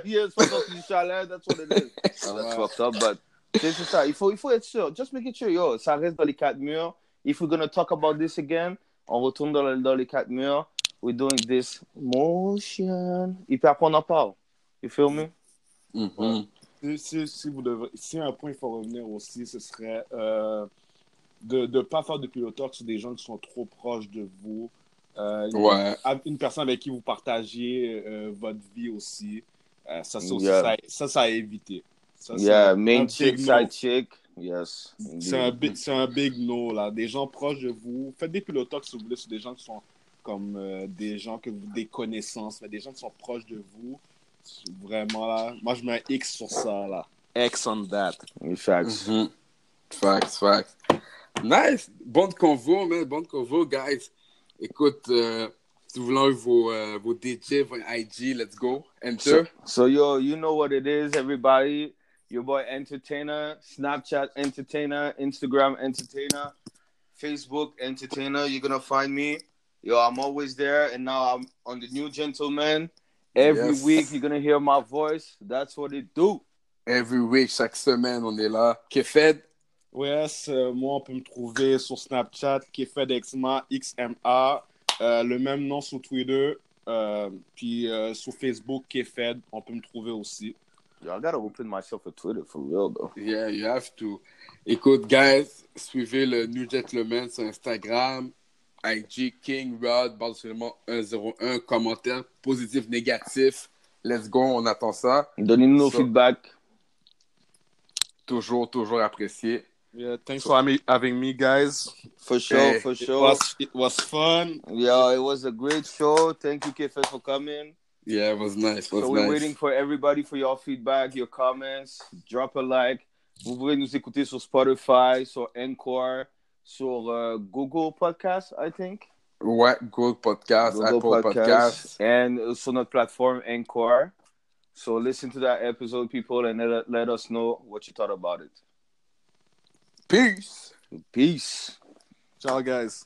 il est pas sorti du chalet, that's what it is. That's Ouais. fucked up, but c'est ça. Il faut, il faut être sûr. Just make it sure, yo, ça reste dans les quatre murs. If we're gonna talk about this again, on retourne dans, le- dans les quatre murs. We're doing this motion. Et puis après, on en parle. You feel me? Mhm. Si, si, si vous devez, si un point il faut revenir aussi, ce serait euh, de ne pas faire de pilotage sur des gens qui sont trop proches de vous. Euh, une, Ouais. une personne avec qui vous partagez euh, votre vie aussi. Euh, ça, c'est aussi Yeah. ça, ça, ça à éviter. Ça, c'est Yeah, un main big chick, no. side chick. Yes. C'est un, big, c'est un big no, là. Des gens proches de vous. Faites des pilotox, si vous voulez, sur des gens qui sont comme euh, des gens que vous, des connaissances, mais des gens qui sont proches de vous. Vraiment, là. Moi, je mets un X sur ça, là. X on that. Facts. Mhm. Facts, facts. Nice. Bonne convo, man. Bonne convo, guys. Écoute, euh, si vous voulez vos, euh, vos DJ, vos IG, let's go. Enter. So, so yo, you know what it is, everybody. Your boy Entertainer, Snapchat Entertainer, Instagram Entertainer, Facebook Entertainer. You're gonna find me. Yo, I'm always there, and now I'm on the New Gentleman. Every Yes. week you're gonna hear my voice. That's what it do. Every week, chaque semaine, on est là. Kefed. Yes, euh, moi, on peut me trouver sur Snapchat, Kefedexma, XMA, euh, le même nom sur Twitter, euh, puis euh, sur Facebook, Kefed, on peut me trouver aussi. Yo, I gotta open myself a Twitter for real though. Yeah, you have to. Écoute, guys, suivez le New Gentleman sur Instagram, IG King Rod, Barcelona 101, commentaire positif, négatif. Let's go, on attend ça. Donnez-nous nos So- feedback. Toujours, toujours apprécié. Yeah, thanks for having- having me, guys. For sure, Hey, for It sure. was, it was fun. Yeah, it was a great show. Thank you, KFS, for coming. Yeah, it was nice. It was So we're nice. waiting for everybody for your feedback, your comments. Drop a like. Vous pouvez nous écouter sur Spotify, sur Encore, sur euh, Google Podcast, I think. Ouais, Google Podcast, Google Apple Podcast. And uh, sur notre plateforme Encore. So listen to that episode, people, and let, let us know what you thought about it. Peace. Peace. Ciao, guys.